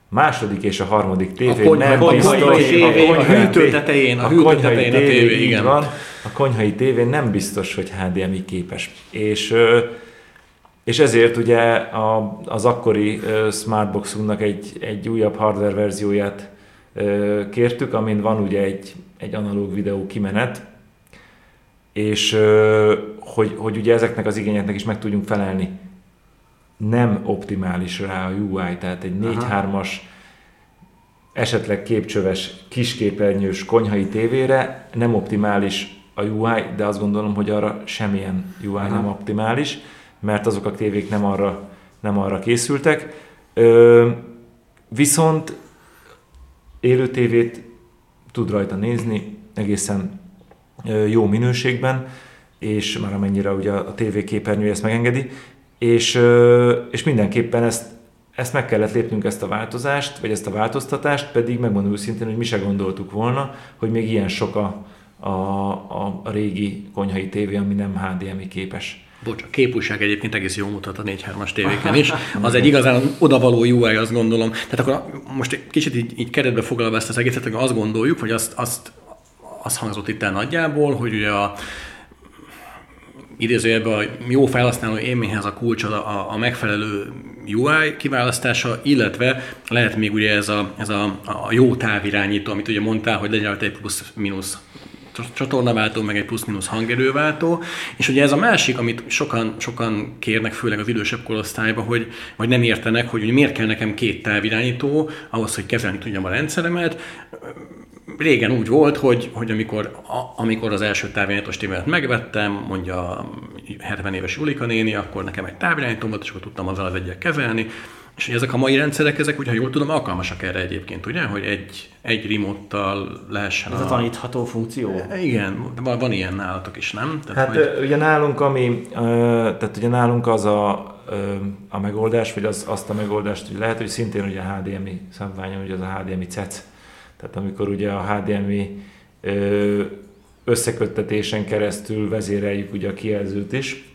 második és a harmadik tévé a nem biztos. Tévé, a, a hűtő tetején, a, a hűtő tetején a tévé, igen. Van, a konyhai tévé nem biztos, hogy HDMI képes. És, és ezért ugye a, az akkori Smartboxunknak egy, egy újabb hardware verzióját kértük, amin van ugye egy, egy analóg videó kimenet, és hogy, hogy ugye ezeknek az igényeknek is meg tudjunk felelni nem optimális rá a UI, tehát egy 4-3-as esetleg képcsöves, kisképernyős konyhai tévére nem optimális a UI, de azt gondolom, hogy arra semmilyen UI Aha. nem optimális, mert azok a tévék nem arra, nem arra készültek. Ö, viszont élő tévét tud rajta nézni, egészen jó minőségben, és már amennyire ugye a tévé képernyője ezt megengedi, és, és mindenképpen ezt, ezt meg kellett lépnünk ezt a változást, vagy ezt a változtatást, pedig megmondom őszintén, hogy mi se gondoltuk volna, hogy még ilyen sok a, a, a, régi konyhai tévé, ami nem HDMI képes. Bocs, a képúság egyébként egész jól mutat a 4-3-as tévéken is. Az egy igazán odavaló UI, azt gondolom. Tehát akkor most egy kicsit így, így keretbe foglalva ezt az egészet, azt gondoljuk, hogy azt, azt, azt hangzott itt el nagyjából, hogy ugye a, idézőjelben a jó felhasználó élményhez a kulcs a, a megfelelő UI kiválasztása, illetve lehet még ugye ez a, ez a, a jó távirányító, amit ugye mondtál, hogy legyen egy plusz-minusz csatornaváltó, meg egy plusz-minusz hangerőváltó, és ugye ez a másik, amit sokan, sokan kérnek, főleg az idősebb korosztályban, hogy vagy nem értenek, hogy miért kell nekem két távirányító ahhoz, hogy kezelni tudjam a rendszeremet, régen úgy volt, hogy, hogy amikor, a, amikor az első távirányítós tévát megvettem, mondja a 70 éves Julika néni, akkor nekem egy távirányítóm volt, és akkor tudtam azzal az egyet kezelni. És ezek a mai rendszerek, ezek, hogyha jól tudom, alkalmasak erre egyébként, ugye? Hogy egy, egy remote-tal lehessen Ez a, a tanítható funkció? Igen, van, van ilyen nálatok is, nem? Tehát, hát hogy... ugye nálunk, ami, tehát ugye nálunk az a, a megoldás, vagy az, azt a megoldást, hogy lehet, hogy szintén ugye a HDMI szabványon, ugye az a HDMI CEC tehát amikor ugye a HDMI összeköttetésen keresztül vezéreljük ugye a kijelzőt is,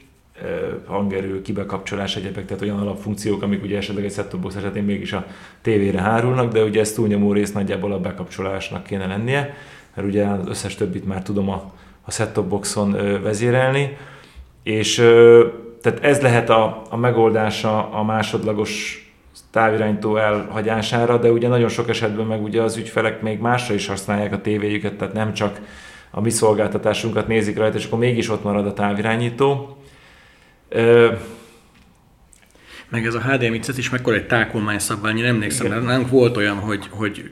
hangerő, kibekapcsolás, egyebek, tehát olyan alapfunkciók, amik ugye esetleg egy set box esetén mégis a tévére hárulnak, de ugye ez túlnyomó rész nagyjából a bekapcsolásnak kéne lennie, mert ugye az összes többit már tudom a, a set boxon vezérelni, és tehát ez lehet a, a megoldása a másodlagos távirányító elhagyására, de ugye nagyon sok esetben meg ugye az ügyfelek még másra is használják a tévéjüket, tehát nem csak a mi szolgáltatásunkat nézik rajta, és akkor mégis ott marad a távirányító. Ö... meg ez a HDMI CET is mekkora egy tákolmány szabvány, én emlékszem, nálunk volt olyan, hogy, hogy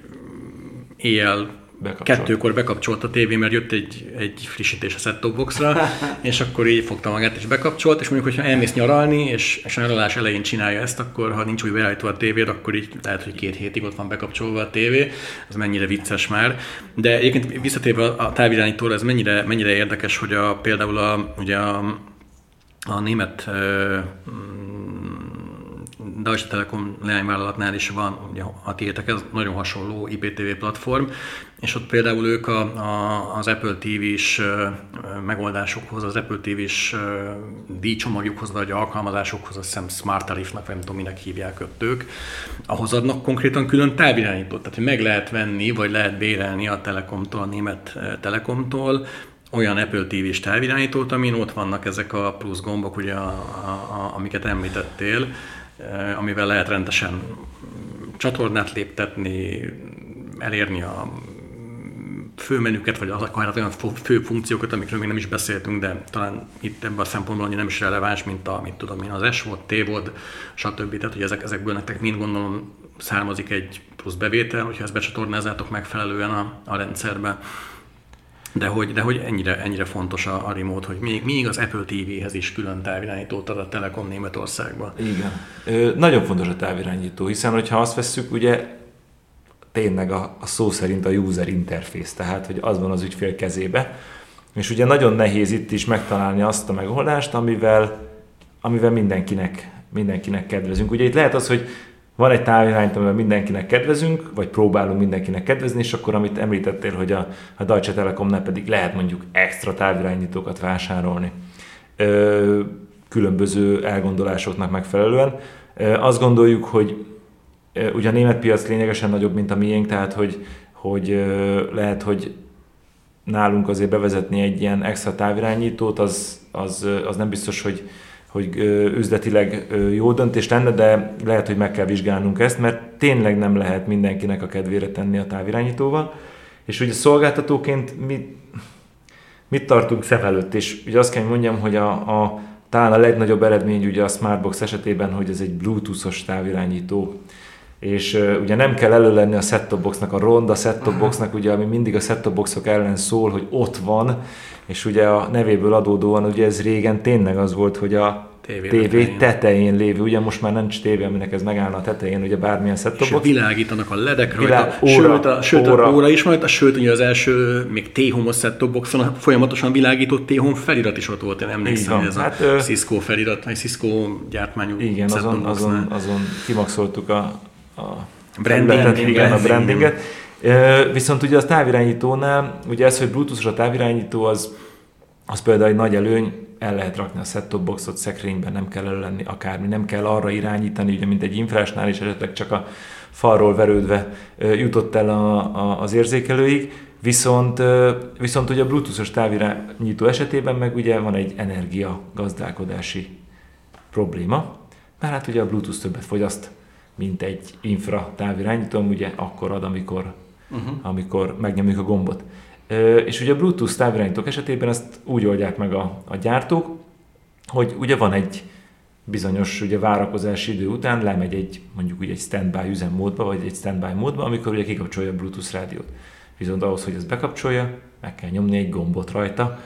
éjjel Bekapcsolt. Kettőkor bekapcsolt a tévé, mert jött egy, egy frissítés a set boxra, és akkor így fogta magát és bekapcsolt, és mondjuk, hogyha elmész nyaralni, és, és a nyaralás elején csinálja ezt, akkor ha nincs úgy beállítva a tévéd, akkor így lehet, hogy két hétig ott van bekapcsolva a tévé, az mennyire vicces már. De egyébként visszatérve a távirányítóra, ez mennyire, mennyire érdekes, hogy a, például a, ugye a, a német Deutsche Telekom leányvállalatnál is van, ugye a tiétek, ez nagyon hasonló IPTV platform, és ott például ők a, a, az Apple TV-s megoldásokhoz, az Apple TV-s díjcsomagjukhoz, vagy alkalmazásokhoz, azt hiszem Smart Tarifnak, nem tudom, minek hívják ott ők, ahhoz adnak konkrétan külön távirányítót, tehát hogy meg lehet venni, vagy lehet bérelni a Telekomtól, a német Telekomtól, olyan Apple TV-s távirányítót, amin ott vannak ezek a plusz gombok, ugye, a, a, a, amiket említettél, amivel lehet rendesen csatornát léptetni, elérni a főmenüket, vagy akár olyan fő funkciókat, amikről még nem is beszéltünk, de talán itt ebben a szempontból annyi nem is releváns, mint a, mit tudom én, az SVOD, TVOD, stb. Tehát, hogy ezek, ezekből nektek mind gondolom származik egy plusz bevétel, hogyha ezt becsatornázátok megfelelően a, a rendszerbe. De hogy, de hogy ennyire, ennyire fontos a, a remote, hogy még, még az Apple TV-hez is külön távirányítót ad a Telekom Németországban. Igen. Ö, nagyon fontos a távirányító, hiszen hogyha azt vesszük, ugye tényleg a, a szó szerint a user interface, tehát hogy az van az ügyfél kezébe. És ugye nagyon nehéz itt is megtalálni azt a megoldást, amivel, amivel mindenkinek, mindenkinek kedvezünk. Ugye itt lehet az, hogy van egy távirányító, amivel mindenkinek kedvezünk, vagy próbálunk mindenkinek kedvezni, és akkor amit említettél, hogy a, a Deutsche Telekomnál pedig lehet mondjuk extra távirányítókat vásárolni. Ö, különböző elgondolásoknak megfelelően. Ö, azt gondoljuk, hogy Ugye a német piac lényegesen nagyobb, mint a miénk, tehát hogy, hogy lehet, hogy nálunk azért bevezetni egy ilyen extra távirányítót, az, az, az nem biztos, hogy, hogy üzletileg jó döntés lenne, de lehet, hogy meg kell vizsgálnunk ezt, mert tényleg nem lehet mindenkinek a kedvére tenni a távirányítóval. És ugye szolgáltatóként mi, mit tartunk szem előtt? És ugye azt kell mondjam, hogy a, a, talán a legnagyobb eredmény ugye a Smartbox esetében, hogy ez egy Bluetooth-os távirányító és uh, ugye nem kell elő lenni a set boxnak, a ronda set boxnak, ugye, ami mindig a set boxok ellen szól, hogy ott van, és ugye a nevéből adódóan ugye ez régen tényleg az volt, hogy a TV tetején. tetején lévő, ugye most már nincs tévé, aminek ez megállna a tetején, ugye bármilyen set box. világítanak a ledek rajta, Világ, óra, sőt, a, sőt óra. a óra is rajta, sőt ugye az első még T-Home set boxon folyamatosan világított T-Home felirat is ott volt, én emlékszem, hogy ez hát, a Cisco felirat, vagy Cisco gyártmányú Igen, azon, azon, azon kimaxoltuk a, a brandinget, igen, a brandinget. Viszont ugye a távirányítónál, ugye ez, hogy Bluetooth-os a távirányító, az, az például egy nagy előny, el lehet rakni a set-top boxot szekrényben, nem kell lenni akármi, nem kell arra irányítani, ugye, mint egy infrásnál is esetleg csak a falról verődve jutott el a, a, az érzékelőig, viszont, viszont ugye a Bluetooth-os távirányító esetében meg ugye van egy energia gazdálkodási probléma, mert hát ugye a Bluetooth többet fogyaszt, mint egy infra távirányító, ugye akkor ad, amikor, uh-huh. amikor megnyomjuk a gombot. És ugye a Bluetooth távirányítók esetében ezt úgy oldják meg a, a gyártók, hogy ugye van egy bizonyos ugye várakozási idő után lemegy egy mondjuk ugye egy standby üzemmódba, vagy egy standby módba, amikor ugye kikapcsolja a Bluetooth rádiót. Viszont ahhoz, hogy ezt bekapcsolja, meg kell nyomni egy gombot rajta,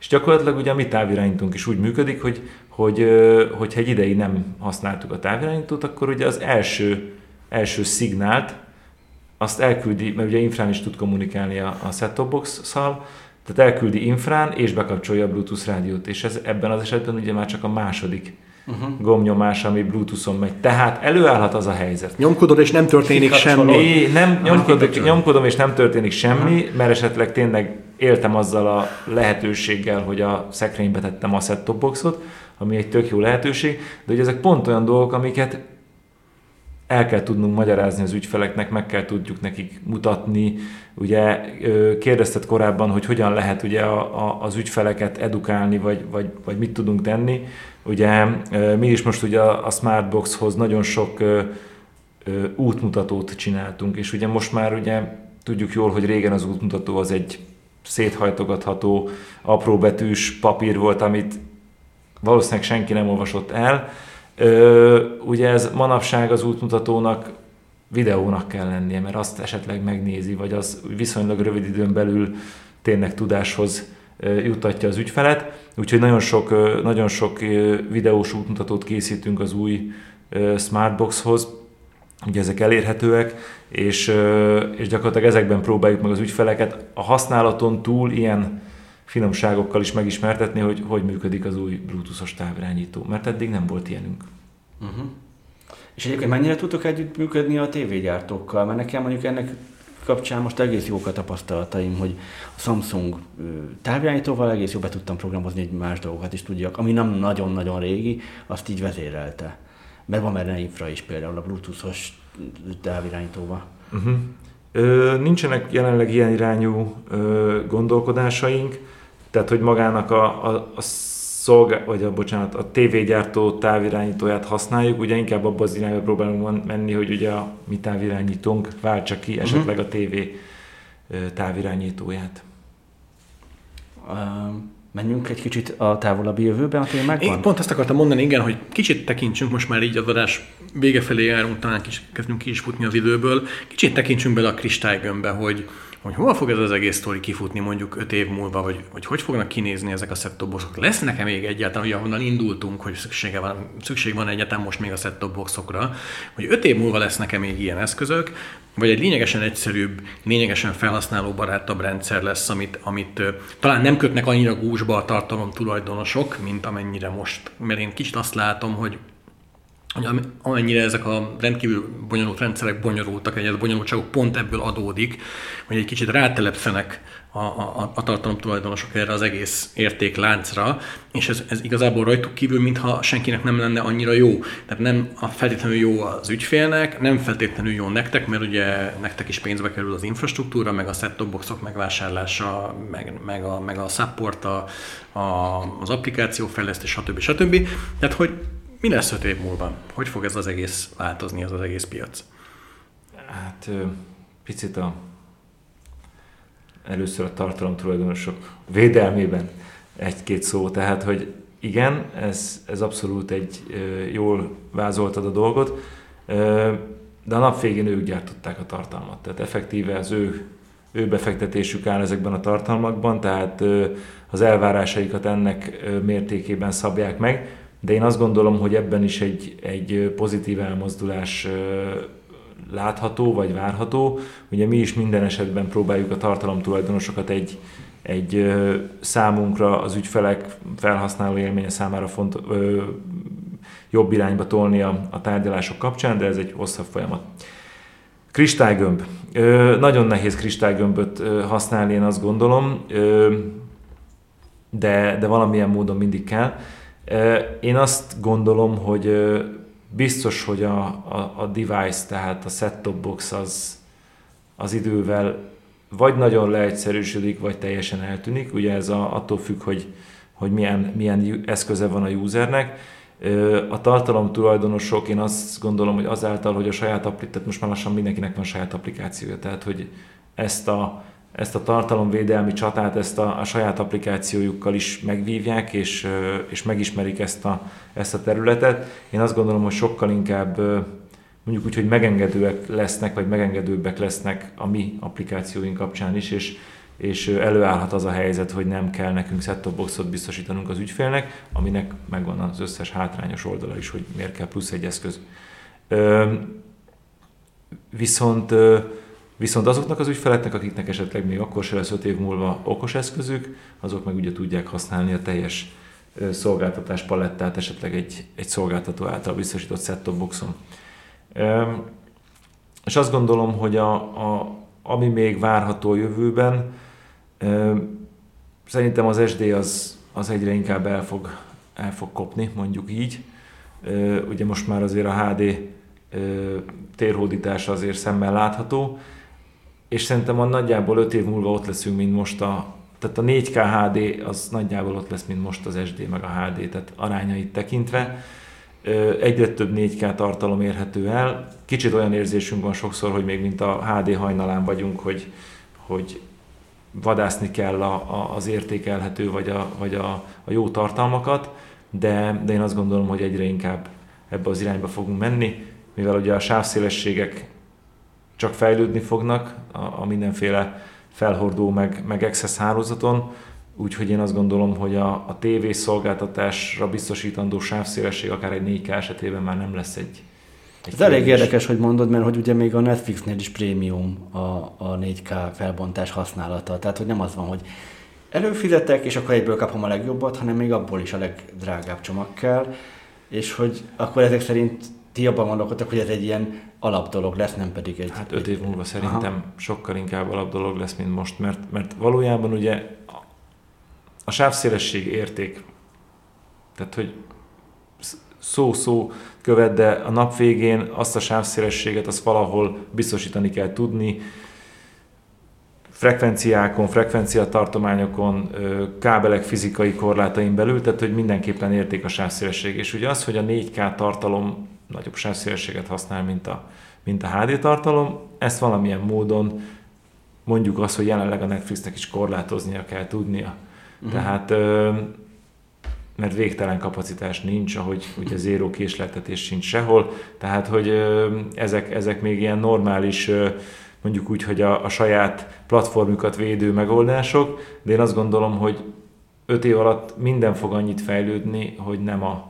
és gyakorlatilag ugye a mi távirányítónk is úgy működik, hogy, hogy hogyha egy ideig nem használtuk a távirányítót, akkor ugye az első, első szignált azt elküldi, mert ugye infrán is tud kommunikálni a, a set-top box-szal, tehát elküldi infrán és bekapcsolja a Bluetooth rádiót, és ez ebben az esetben ugye már csak a második uh-huh. gombnyomás, ami Bluetooth-on megy. Tehát előállhat az a helyzet. Nyomkodod és nem történik semmi. É, nem, nyomkodom, nyomkodom és nem történik semmi, uh-huh. mert esetleg tényleg éltem azzal a lehetőséggel, hogy a szekrénybe tettem a set boxot, ami egy tök jó lehetőség, de hogy ezek pont olyan dolgok, amiket el kell tudnunk magyarázni az ügyfeleknek, meg kell tudjuk nekik mutatni. Ugye kérdezted korábban, hogy hogyan lehet ugye a, a, az ügyfeleket edukálni, vagy, vagy, vagy mit tudunk tenni. Ugye mi is most ugye a Smartboxhoz nagyon sok útmutatót csináltunk, és ugye most már ugye tudjuk jól, hogy régen az útmutató az egy széthajtogatható, apróbetűs papír volt, amit valószínűleg senki nem olvasott el. Ö, ugye ez manapság az útmutatónak videónak kell lennie, mert azt esetleg megnézi, vagy az viszonylag rövid időn belül tényleg tudáshoz jutatja az ügyfelet. Úgyhogy nagyon sok, nagyon sok videós útmutatót készítünk az új Smartboxhoz, ugye ezek elérhetőek, és, és gyakorlatilag ezekben próbáljuk meg az ügyfeleket a használaton túl ilyen finomságokkal is megismertetni, hogy hogy működik az új Bluetooth-os távirányító, mert eddig nem volt ilyenünk. Uh-huh. És egyébként mennyire tudtok együtt működni a tévégyártókkal? Mert nekem mondjuk ennek kapcsán most egész jók a tapasztalataim, hogy a Samsung távirányítóval egész jó be tudtam programozni egy más dolgokat is tudjak, ami nem nagyon-nagyon régi, azt így vezérelte. Mert van benne infra is például a Bluetooth-os távirányítóval. Uh-huh. Ö, nincsenek jelenleg ilyen irányú ö, gondolkodásaink, tehát hogy magának a, a, a szolgál, vagy a, bocsánat, a tévégyártó távirányítóját használjuk, ugye inkább abban az irányba próbálunk menni, hogy ugye a mi távirányítónk váltsa ki uh-huh. esetleg a tévé távirányítóját. Um Menjünk egy kicsit a távolabbi jövőbe a témákban? Én pont ezt akartam mondani, igen, hogy kicsit tekintsünk, most már így az adás vége felé járunk, talán kis, kezdünk ki is futni az időből, kicsit tekintsünk bele a kristálygömbbe, hogy, hogy hova fog ez az egész sztori kifutni mondjuk öt év múlva, vagy, vagy hogy fognak kinézni ezek a set boxok. Lesz nekem még egyáltalán, hogy ahonnan indultunk, hogy szüksége van, szükség van egyáltalán most még a set boxokra, hogy öt év múlva lesz nekem még ilyen eszközök, vagy egy lényegesen egyszerűbb, lényegesen felhasználóbarátabb rendszer lesz, amit, amit talán nem kötnek annyira gúzsba a tartalom tulajdonosok, mint amennyire most, mert én kicsit azt látom, hogy hogy amennyire ezek a rendkívül bonyolult rendszerek bonyolultak, egy bonyolultságok pont ebből adódik, hogy egy kicsit rátelepszenek a, a, a tartalom tulajdonosok erre az egész értékláncra, és ez, ez igazából rajtuk kívül, mintha senkinek nem lenne annyira jó. Tehát nem a feltétlenül jó az ügyfélnek, nem feltétlenül jó nektek, mert ugye nektek is pénzbe kerül az infrastruktúra, meg a set boxok megvásárlása, meg, meg, a, meg a support, a, a, az applikáció fejlesztés, stb. stb. Tehát, hogy mi lesz öt év múlva? Hogy fog ez az egész változni, ez az egész piac? Hát picit a először a tartalom tulajdonosok védelmében egy-két szó. Tehát, hogy igen, ez, ez abszolút egy jól vázoltad a dolgot, de a nap végén ők gyártották a tartalmat. Tehát effektíve az ő, ő befektetésük áll ezekben a tartalmakban, tehát az elvárásaikat ennek mértékében szabják meg de én azt gondolom, hogy ebben is egy, egy pozitív elmozdulás látható vagy várható. Ugye mi is minden esetben próbáljuk a tartalomtulajdonosokat egy, egy számunkra az ügyfelek felhasználó élménye számára font, ö, jobb irányba tolni a, a tárgyalások kapcsán, de ez egy hosszabb folyamat. Kristálygömb. Ö, nagyon nehéz kristálygömböt használni, én azt gondolom, ö, de, de valamilyen módon mindig kell. Én azt gondolom, hogy biztos, hogy a, a, a device, tehát a set-top box az, az idővel vagy nagyon leegyszerűsödik, vagy teljesen eltűnik. Ugye ez a, attól függ, hogy, hogy milyen, milyen eszköze van a usernek. A tartalom tulajdonosok, én azt gondolom, hogy azáltal, hogy a saját applikáció, most már lassan mindenkinek van saját applikációja, tehát hogy ezt a ezt a tartalomvédelmi csatát, ezt a, a saját applikációjukkal is megvívják, és, és megismerik ezt a, ezt a területet. Én azt gondolom, hogy sokkal inkább mondjuk úgy, hogy megengedőek lesznek, vagy megengedőbbek lesznek a mi applikációink kapcsán is, és, és előállhat az a helyzet, hogy nem kell nekünk set boxot biztosítanunk az ügyfélnek, aminek megvan az összes hátrányos oldala is, hogy miért kell plusz egy eszköz. Viszont Viszont azoknak az ügyfeleknek, akiknek esetleg még akkor se lesz 5 év múlva okos eszközük, azok meg ugye tudják használni a teljes szolgáltatás palettát esetleg egy, egy szolgáltató által biztosított set-top boxon. És azt gondolom, hogy a, a, ami még várható a jövőben, szerintem az SD az, az egyre inkább el fog, el fog kopni, mondjuk így. Ugye most már azért a HD térhódítása azért szemmel látható, és szerintem a nagyjából 5 év múlva ott leszünk, mint most a, tehát a 4K HD az nagyjából ott lesz, mint most az SD meg a HD, tehát arányait tekintve. Egyre több 4K tartalom érhető el. Kicsit olyan érzésünk van sokszor, hogy még mint a HD hajnalán vagyunk, hogy, hogy vadászni kell a, a, az értékelhető vagy, a, vagy a, a jó tartalmakat, de, de én azt gondolom, hogy egyre inkább ebbe az irányba fogunk menni, mivel ugye a sávszélességek csak fejlődni fognak a, a mindenféle felhordó meg, meg access hálózaton, úgyhogy én azt gondolom, hogy a, a TV szolgáltatásra biztosítandó sávszélesség akár egy 4K esetében már nem lesz egy, egy Ez elég érdekes, hogy mondod, mert hogy ugye még a Netflixnél is prémium a, a 4K felbontás használata. Tehát, hogy nem az van, hogy előfizetek, és akkor egyből kapom a legjobbat, hanem még abból is a legdrágább csomag kell, és hogy akkor ezek szerint ti abban gondolkodtak, hogy ez egy ilyen alap dolog lesz, nem pedig egy... Hát öt év múlva szerintem aha. sokkal inkább alap dolog lesz, mint most, mert, mert valójában ugye a sávszélesség érték, tehát hogy szó-szó követ, de a nap végén azt a sávszélességet azt valahol biztosítani kell tudni, frekvenciákon, frekvenciatartományokon, kábelek fizikai korlátain belül, tehát hogy mindenképpen érték a sávszélesség. És ugye az, hogy a 4K tartalom nagyobb sávszélességet használ, mint a, mint a HD tartalom, ezt valamilyen módon mondjuk azt, hogy jelenleg a Netflixnek is korlátoznia kell tudnia. Uh-huh. Tehát mert végtelen kapacitás nincs, ahogy ugye zéró késleltetés sincs sehol, tehát hogy ezek, ezek még ilyen normális mondjuk úgy, hogy a, a saját platformjukat védő megoldások, de én azt gondolom, hogy 5 év alatt minden fog annyit fejlődni, hogy nem a,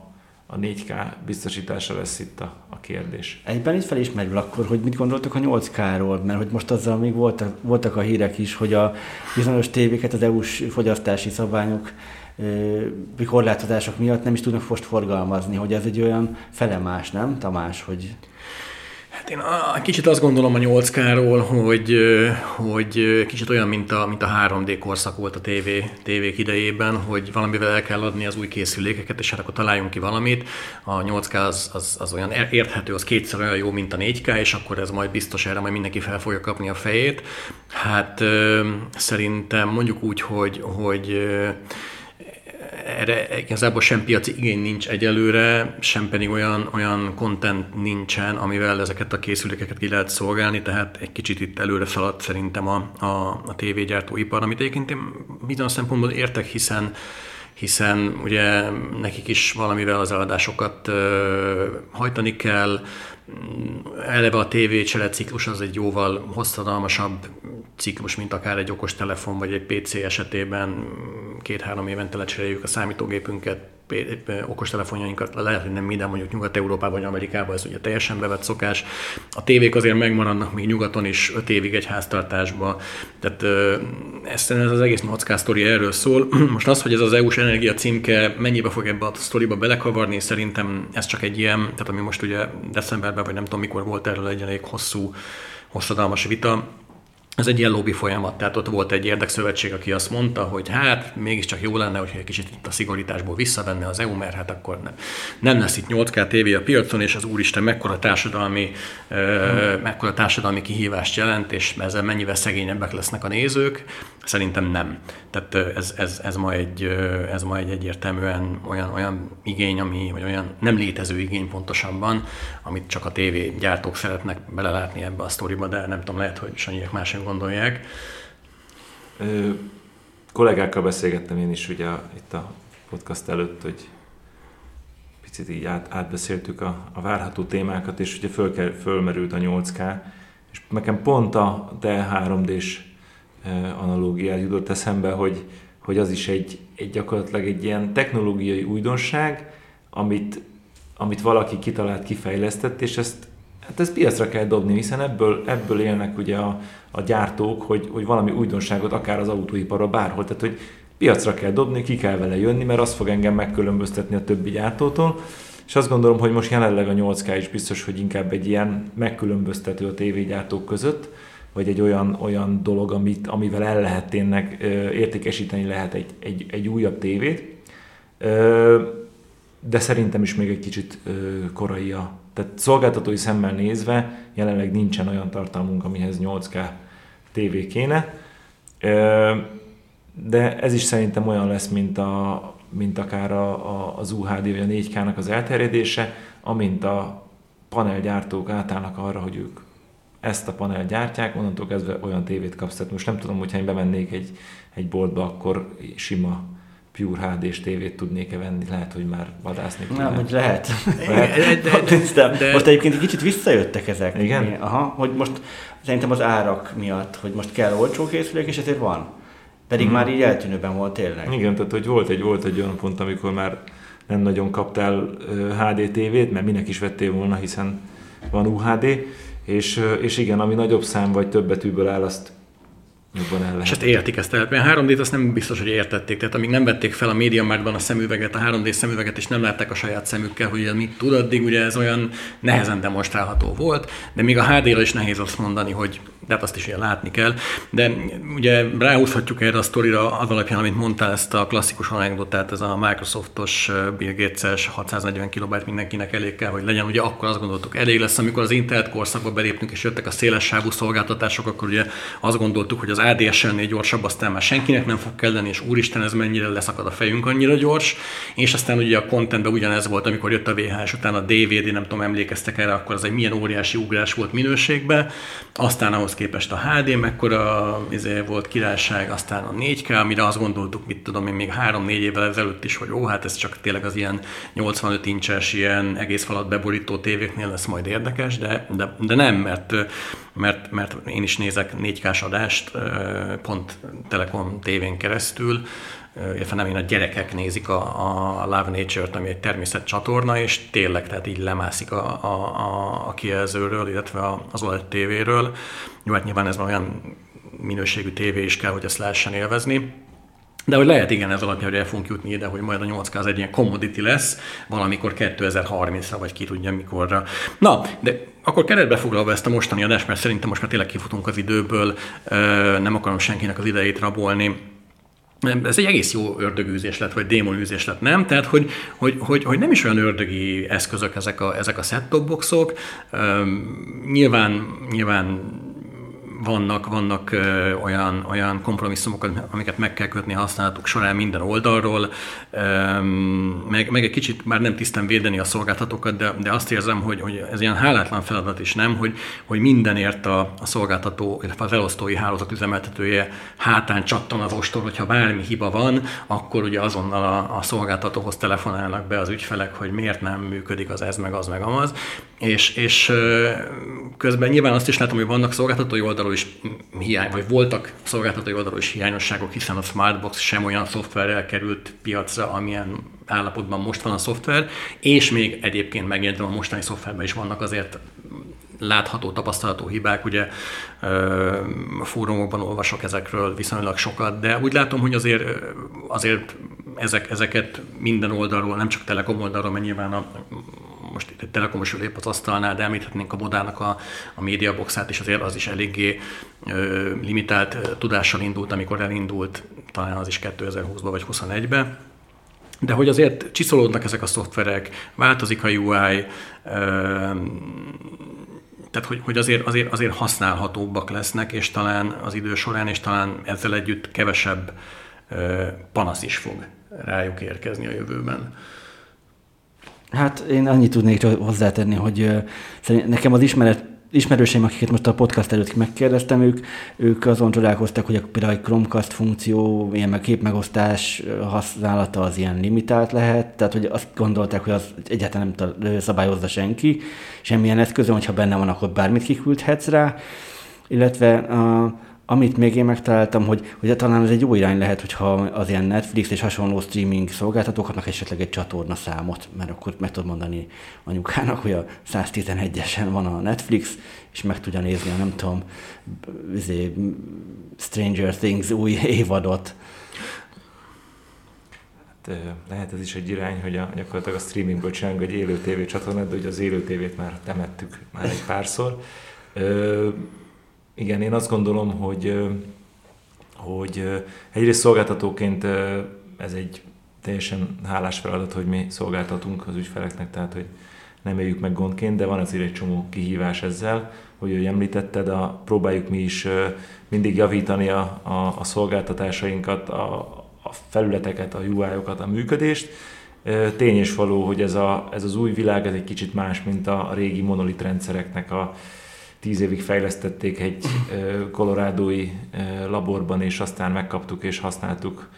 a 4K biztosítása lesz itt a, a kérdés. Egyben itt felismerül akkor, hogy mit gondoltok a 8K-ról, mert hogy most azzal még voltak, voltak a hírek is, hogy a bizonyos tévéket az EU-s fogyasztási szabályok korlátozások miatt nem is tudnak most forgalmazni, hogy ez egy olyan felemás, nem Tamás, hogy... Hát én a, kicsit azt gondolom a 8K-ról, hogy, hogy kicsit olyan, mint a, mint a 3D korszak volt a TV, tévék idejében, hogy valamivel el kell adni az új készülékeket, és hát akkor találjunk ki valamit. A 8K az, az, az olyan érthető, az kétszer olyan jó, mint a 4K, és akkor ez majd biztos erre majd mindenki fel fogja kapni a fejét. Hát szerintem mondjuk úgy, hogy, hogy erre igazából sem piaci igény nincs egyelőre, sem pedig olyan, olyan content nincsen, amivel ezeket a készülékeket ki lehet szolgálni, tehát egy kicsit itt előre szaladt szerintem a, a, a tévégyártóipar, amit egyébként én bizonyos szempontból értek, hiszen hiszen ugye nekik is valamivel az eladásokat ö, hajtani kell, eleve a TV ciklus az egy jóval hosszadalmasabb ciklus, mint akár egy okos telefon vagy egy PC esetében. Két-három évente lecseréljük a számítógépünket, okostelefonjainkat, lehet, hogy nem minden, mondjuk Nyugat-Európában vagy Amerikában ez ugye teljesen bevett szokás. A tévék azért megmaradnak még nyugaton is 5 évig egy háztartásba. Tehát ez, ez az egész Nockás sztori erről szól. Most az, hogy ez az EU-s energia címke mennyibe fog ebbe a sztoriba belekavarni, szerintem ez csak egy ilyen, tehát ami most ugye decemberben, vagy nem tudom mikor volt erről egy elég hosszú, hosszadalmas vita, ez egy ilyen lobby folyamat, tehát ott volt egy érdekszövetség, aki azt mondta, hogy hát mégiscsak jó lenne, hogyha egy kicsit itt a szigorításból visszavenne az EU, mert hát akkor nem, nem lesz itt 8K TV a piacon, és az úristen mekkora társadalmi, hmm. ö, mekkora társadalmi kihívást jelent, és ezzel mennyivel szegényebbek lesznek a nézők. Szerintem nem. Tehát ez, ez, ez, ma, egy, ez ma egy egyértelműen olyan, olyan igény, ami, vagy olyan nem létező igény pontosabban, amit csak a TV gyártók szeretnek belelátni ebbe a sztoriba, de nem tudom, lehet, hogy Sanyiek mások gondolják. Ö, kollégákkal beszélgettem én is ugye itt a podcast előtt, hogy picit így át, átbeszéltük a, a várható témákat, és ugye föl, fölmerült a 8K, és nekem pont a D3D-s analógiát jutott eszembe, hogy, hogy az is egy, egy gyakorlatilag egy ilyen technológiai újdonság, amit, amit valaki kitalált, kifejlesztett, és ezt, hát ezt piacra kell dobni, hiszen ebből, ebből élnek ugye a, a gyártók, hogy, hogy valami újdonságot akár az autóiparra bárhol, tehát hogy piacra kell dobni, ki kell vele jönni, mert az fog engem megkülönböztetni a többi gyártótól, és azt gondolom, hogy most jelenleg a 8K is biztos, hogy inkább egy ilyen megkülönböztető a tévégyártók között, vagy egy olyan, olyan dolog, amit, amivel el lehet tényleg értékesíteni lehet egy, egy, egy újabb tévét. De szerintem is még egy kicsit korai a... Tehát szolgáltatói szemmel nézve jelenleg nincsen olyan tartalmunk, amihez 8K tévé kéne. De ez is szerintem olyan lesz, mint, a, mint akár a, a, az UHD vagy a 4K-nak az elterjedése, amint a panelgyártók átállnak arra, hogy ők ezt a panel gyártják, onnantól kezdve olyan tévét kapsz. Tehát most nem tudom, hogyha én bemennék egy, egy boltba, akkor sima Pure HD-s tévét tudnék-e venni, lehet, hogy már vadászni tudnám. Nem, hogy lehet. lehet. De, de, de, most egyébként egy kicsit visszajöttek ezek. Igen? Aha, hogy most szerintem az árak miatt, hogy most kell olcsó készülék, és ezért van. Pedig hmm. már így eltűnőben volt tényleg. Igen, tehát hogy volt egy, volt egy olyan pont, amikor már nem nagyon kaptál HD tévét, mert minek is vettél volna, hiszen van UHD, és, és igen, ami nagyobb szám vagy több betűből áll, azt jobban el lehet. És ezt értik ezt el. A 3D-t azt nem biztos, hogy értették. Tehát amíg nem vették fel a médiamárban a szemüveget, a 3D szemüveget, és nem látták a saját szemükkel, hogy mit tud, addig ugye ez olyan nehezen demonstrálható volt, de még a HD-ra is nehéz azt mondani, hogy de hát azt is ilyen látni kell. De ugye ráhúzhatjuk erre a sztorira az alapján, amit mondtál, ezt a klasszikus anekdotát, ez a Microsoftos Bill Gates-es 640 kilobájt mindenkinek elég kell, hogy legyen. Ugye akkor azt gondoltuk, elég lesz, amikor az internet korszakba beléptünk és jöttek a széles sávú szolgáltatások, akkor ugye azt gondoltuk, hogy az ADSL-nél gyorsabb, aztán már senkinek nem fog kelleni, és úristen, ez mennyire leszakad a fejünk annyira gyors, és aztán ugye a contentben ugyanez volt, amikor jött a VHS, után a DVD, nem tudom, emlékeztek erre, akkor az egy milyen óriási ugrás volt minőségbe, aztán ahhoz képest a HD mekkora izé, volt királyság, aztán a 4K, amire azt gondoltuk, mit tudom én, még 3-4 évvel ezelőtt is, hogy ó, hát ez csak tényleg az ilyen 85 incses, ilyen egész falat beborító tévéknél lesz majd érdekes, de, de, de nem, mert, mert, mert én is nézek 4K-s adást, pont Telekom tévén keresztül, illetve nem én, a gyerekek nézik a, a Love Nature-t, ami egy természet csatorna, és tényleg tehát így lemászik a, a, a, a kijelzőről, illetve az OLED tévéről. Jó, hát nyilván ez olyan minőségű tévé is kell, hogy ezt lehessen élvezni. De hogy lehet igen ez alapján, hogy el fogunk jutni ide, hogy majd a 8K az egy ilyen commodity lesz, valamikor 2030-ra, vagy ki tudja mikorra. Na, de akkor keretbe foglalva ezt a mostani adást, mert szerintem most már tényleg kifutunk az időből, nem akarom senkinek az idejét rabolni, ez egy egész jó ördögűzés lett, vagy démonűzés lett, nem? Tehát, hogy, hogy, hogy, hogy nem is olyan ördögi eszközök ezek a, ezek a set-top boxok. nyilván, nyilván vannak, vannak olyan, olyan kompromisszumok, amiket meg kell kötni használatuk során minden oldalról, meg, meg egy kicsit már nem tisztán védeni a szolgáltatókat, de, de azt érzem, hogy, hogy ez ilyen hálátlan feladat is nem, hogy, hogy mindenért a, a szolgáltató, illetve az elosztói hálózat üzemeltetője hátán csattan az ostor, hogyha bármi hiba van, akkor ugye azonnal a, a szolgáltatóhoz telefonálnak be az ügyfelek, hogy miért nem működik az ez, meg az, meg amaz, és, és közben nyilván azt is látom, hogy vannak szolgáltatói oldalról oldalról is hiány, vagy voltak szolgáltatói oldalról is hiányosságok, hiszen a Smartbox sem olyan szoftverrel került piacra, amilyen állapotban most van a szoftver, és még egyébként megjelentem a mostani szoftverben is vannak azért látható, tapasztalható hibák, ugye fórumokban olvasok ezekről viszonylag sokat, de úgy látom, hogy azért, azért ezek, ezeket minden oldalról, nem csak Telekom oldalról, mert nyilván a most itt telekomos lép az asztalnál, de említhetnénk a Bodának a, a médiaboxát, és azért az is eléggé ö, limitált tudással indult, amikor elindult, talán az is 2020-ban vagy 2021-ben. De hogy azért csiszolódnak ezek a szoftverek, változik a UI, tehát hogy, hogy azért, azért, azért használhatóbbak lesznek, és talán az idő során, és talán ezzel együtt kevesebb panasz is fog rájuk érkezni a jövőben. Hát én annyit tudnék hozzátenni, hogy nekem az ismeret, ismerőseim, akiket most a podcast előtt megkérdeztem, ők, ők azon csodálkoztak, hogy például egy Chromecast funkció, ilyen meg képmegosztás használata az ilyen limitált lehet, tehát hogy azt gondolták, hogy az egyáltalán nem szabályozza senki, semmilyen eszközön, hogyha benne van, akkor bármit kiküldhetsz rá, illetve uh, amit még én megtaláltam, hogy, hogy talán ez egy jó irány lehet, hogyha az ilyen Netflix és hasonló streaming szolgáltatók kapnak esetleg egy csatorna számot, mert akkor meg tudod mondani anyukának, hogy a 111-esen van a Netflix, és meg tudja nézni a nem tudom, izé, Stranger Things új évadot. Hát, lehet ez is egy irány, hogy a, gyakorlatilag a streamingből csinálunk egy élő tévé csatornát, de ugye az élő tévét már temettük már egy párszor. Ö, igen, én azt gondolom, hogy, hogy egyrészt szolgáltatóként ez egy teljesen hálás feladat, hogy mi szolgáltatunk az ügyfeleknek, tehát hogy nem éljük meg gondként, de van azért egy csomó kihívás ezzel, hogy ahogy említetted, a, próbáljuk mi is mindig javítani a, a, a szolgáltatásainkat, a, a felületeket, a UI-okat, a működést. Tény és való, hogy ez, a, ez az új világ ez egy kicsit más, mint a régi monolit rendszereknek a, tíz évig fejlesztették egy kolorádói laborban, és aztán megkaptuk és használtuk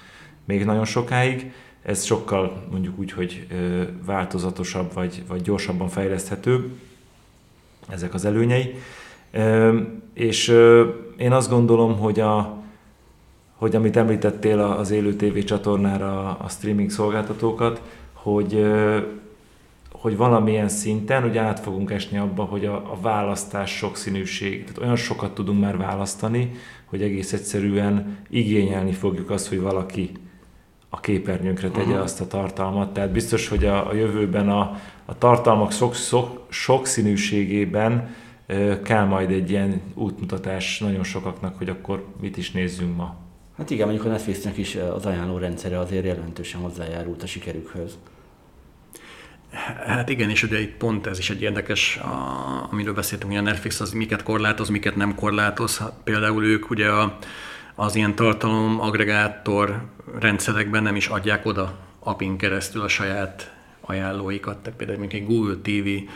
még nagyon sokáig. Ez sokkal mondjuk úgy, hogy változatosabb vagy, vagy gyorsabban fejleszthető, ezek az előnyei. És én azt gondolom, hogy, a, hogy amit említettél az élő TV csatornára, a streaming szolgáltatókat, hogy hogy valamilyen szinten ugye át fogunk esni abba, hogy a, a választás sokszínűség, tehát olyan sokat tudunk már választani, hogy egész egyszerűen igényelni fogjuk azt, hogy valaki a képernyőnkre tegye uh-huh. azt a tartalmat. Tehát biztos, hogy a, a jövőben a, a tartalmak sok, sok, sokszínűségében e, kell majd egy ilyen útmutatás nagyon sokaknak, hogy akkor mit is nézzünk ma. Hát igen, mondjuk a Netflixnek is az ajánló rendszere azért jelentősen hozzájárult a sikerükhöz. Hát igen, és ugye itt pont ez is egy érdekes, a, amiről beszéltünk, hogy a Netflix az miket korlátoz, miket nem korlátoz. Hát például ők ugye a, az ilyen tartalom agregátor rendszerekben nem is adják oda API-n keresztül a saját ajánlóikat, tehát például mondjuk egy Google TV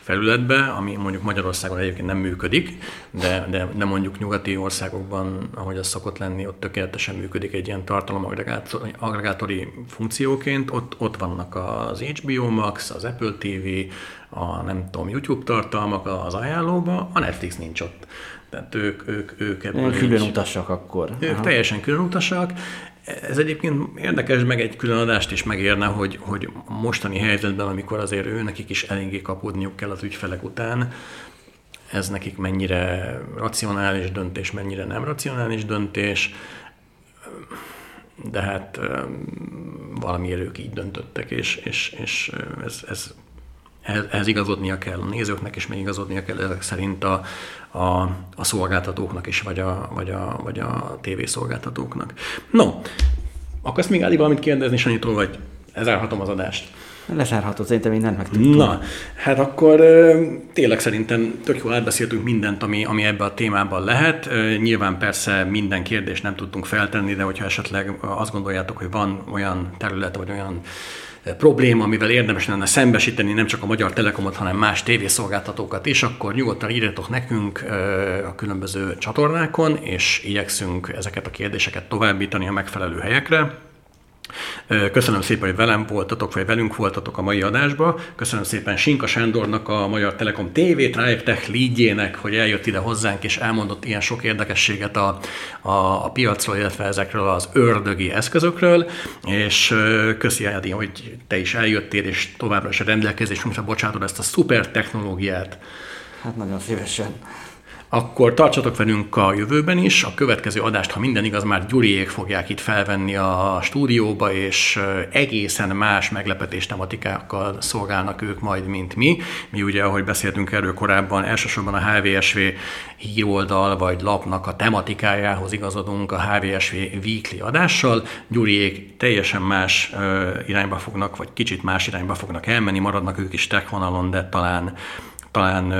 felületbe, ami mondjuk Magyarországon egyébként nem működik, de, de, de mondjuk nyugati országokban, ahogy az szokott lenni, ott tökéletesen működik egy ilyen tartalomagregátori funkcióként, ott, ott vannak az HBO Max, az Apple TV, a nem tudom, YouTube tartalmak az ajánlóba, a Netflix nincs ott. Tehát ők, ők, ők ebből külön utasak akkor. Ők Aha. teljesen külön utasak, ez egyébként érdekes, meg egy külön adást is megérne, hogy, hogy mostani helyzetben, amikor azért ő nekik is eléggé kapódniuk kell az ügyfelek után, ez nekik mennyire racionális döntés, mennyire nem racionális döntés, de hát valamiért ők így döntöttek, és, és, és ez, ez ehhez, igazodnia kell a nézőknek, és még igazodnia kell ezek szerint a, a, a szolgáltatóknak is, vagy a, vagy a, vagy a tévészolgáltatóknak. No, akarsz még Ádi valamit kérdezni, Sanyitól, vagy ezárhatom az adást? Lezárható, szerintem mindent megtudtunk. Na, hát akkor tényleg szerintem tök jól átbeszéltünk mindent, ami, ami ebbe a témában lehet. Nyilván persze minden kérdést nem tudtunk feltenni, de hogyha esetleg azt gondoljátok, hogy van olyan terület, vagy olyan probléma, amivel érdemes lenne szembesíteni nem csak a Magyar Telekomot, hanem más tévészolgáltatókat is, akkor nyugodtan írjatok nekünk a különböző csatornákon, és igyekszünk ezeket a kérdéseket továbbítani a megfelelő helyekre. Köszönöm szépen, hogy velem voltatok, vagy velünk voltatok a mai adásba. Köszönöm szépen Sinka Sándornak, a Magyar Telekom TV Tribe Tech leadjének, hogy eljött ide hozzánk, és elmondott ilyen sok érdekességet a, a, a piacról, illetve ezekről az ördögi eszközökről, és köszi Adi, hogy te is eljöttél, és továbbra is a rendelkezésünkre bocsátod ezt a szuper technológiát. Hát nagyon szívesen akkor tartsatok velünk a jövőben is. A következő adást, ha minden igaz, már Gyuriék fogják itt felvenni a stúdióba, és egészen más meglepetés tematikákkal szolgálnak ők majd, mint mi. Mi ugye, ahogy beszéltünk erről korábban, elsősorban a HVSV híroldal vagy lapnak a tematikájához igazodunk a HVSV weekly adással. Gyuriék teljesen más irányba fognak, vagy kicsit más irányba fognak elmenni, maradnak ők is tech vonalon, de talán talán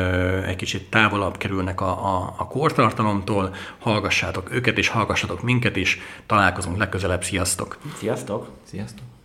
egy kicsit távolabb kerülnek a, a, a kortartalomtól. Hallgassátok őket, és hallgassatok minket is. Találkozunk legközelebb. Sziasztok! Sziasztok! Sziasztok!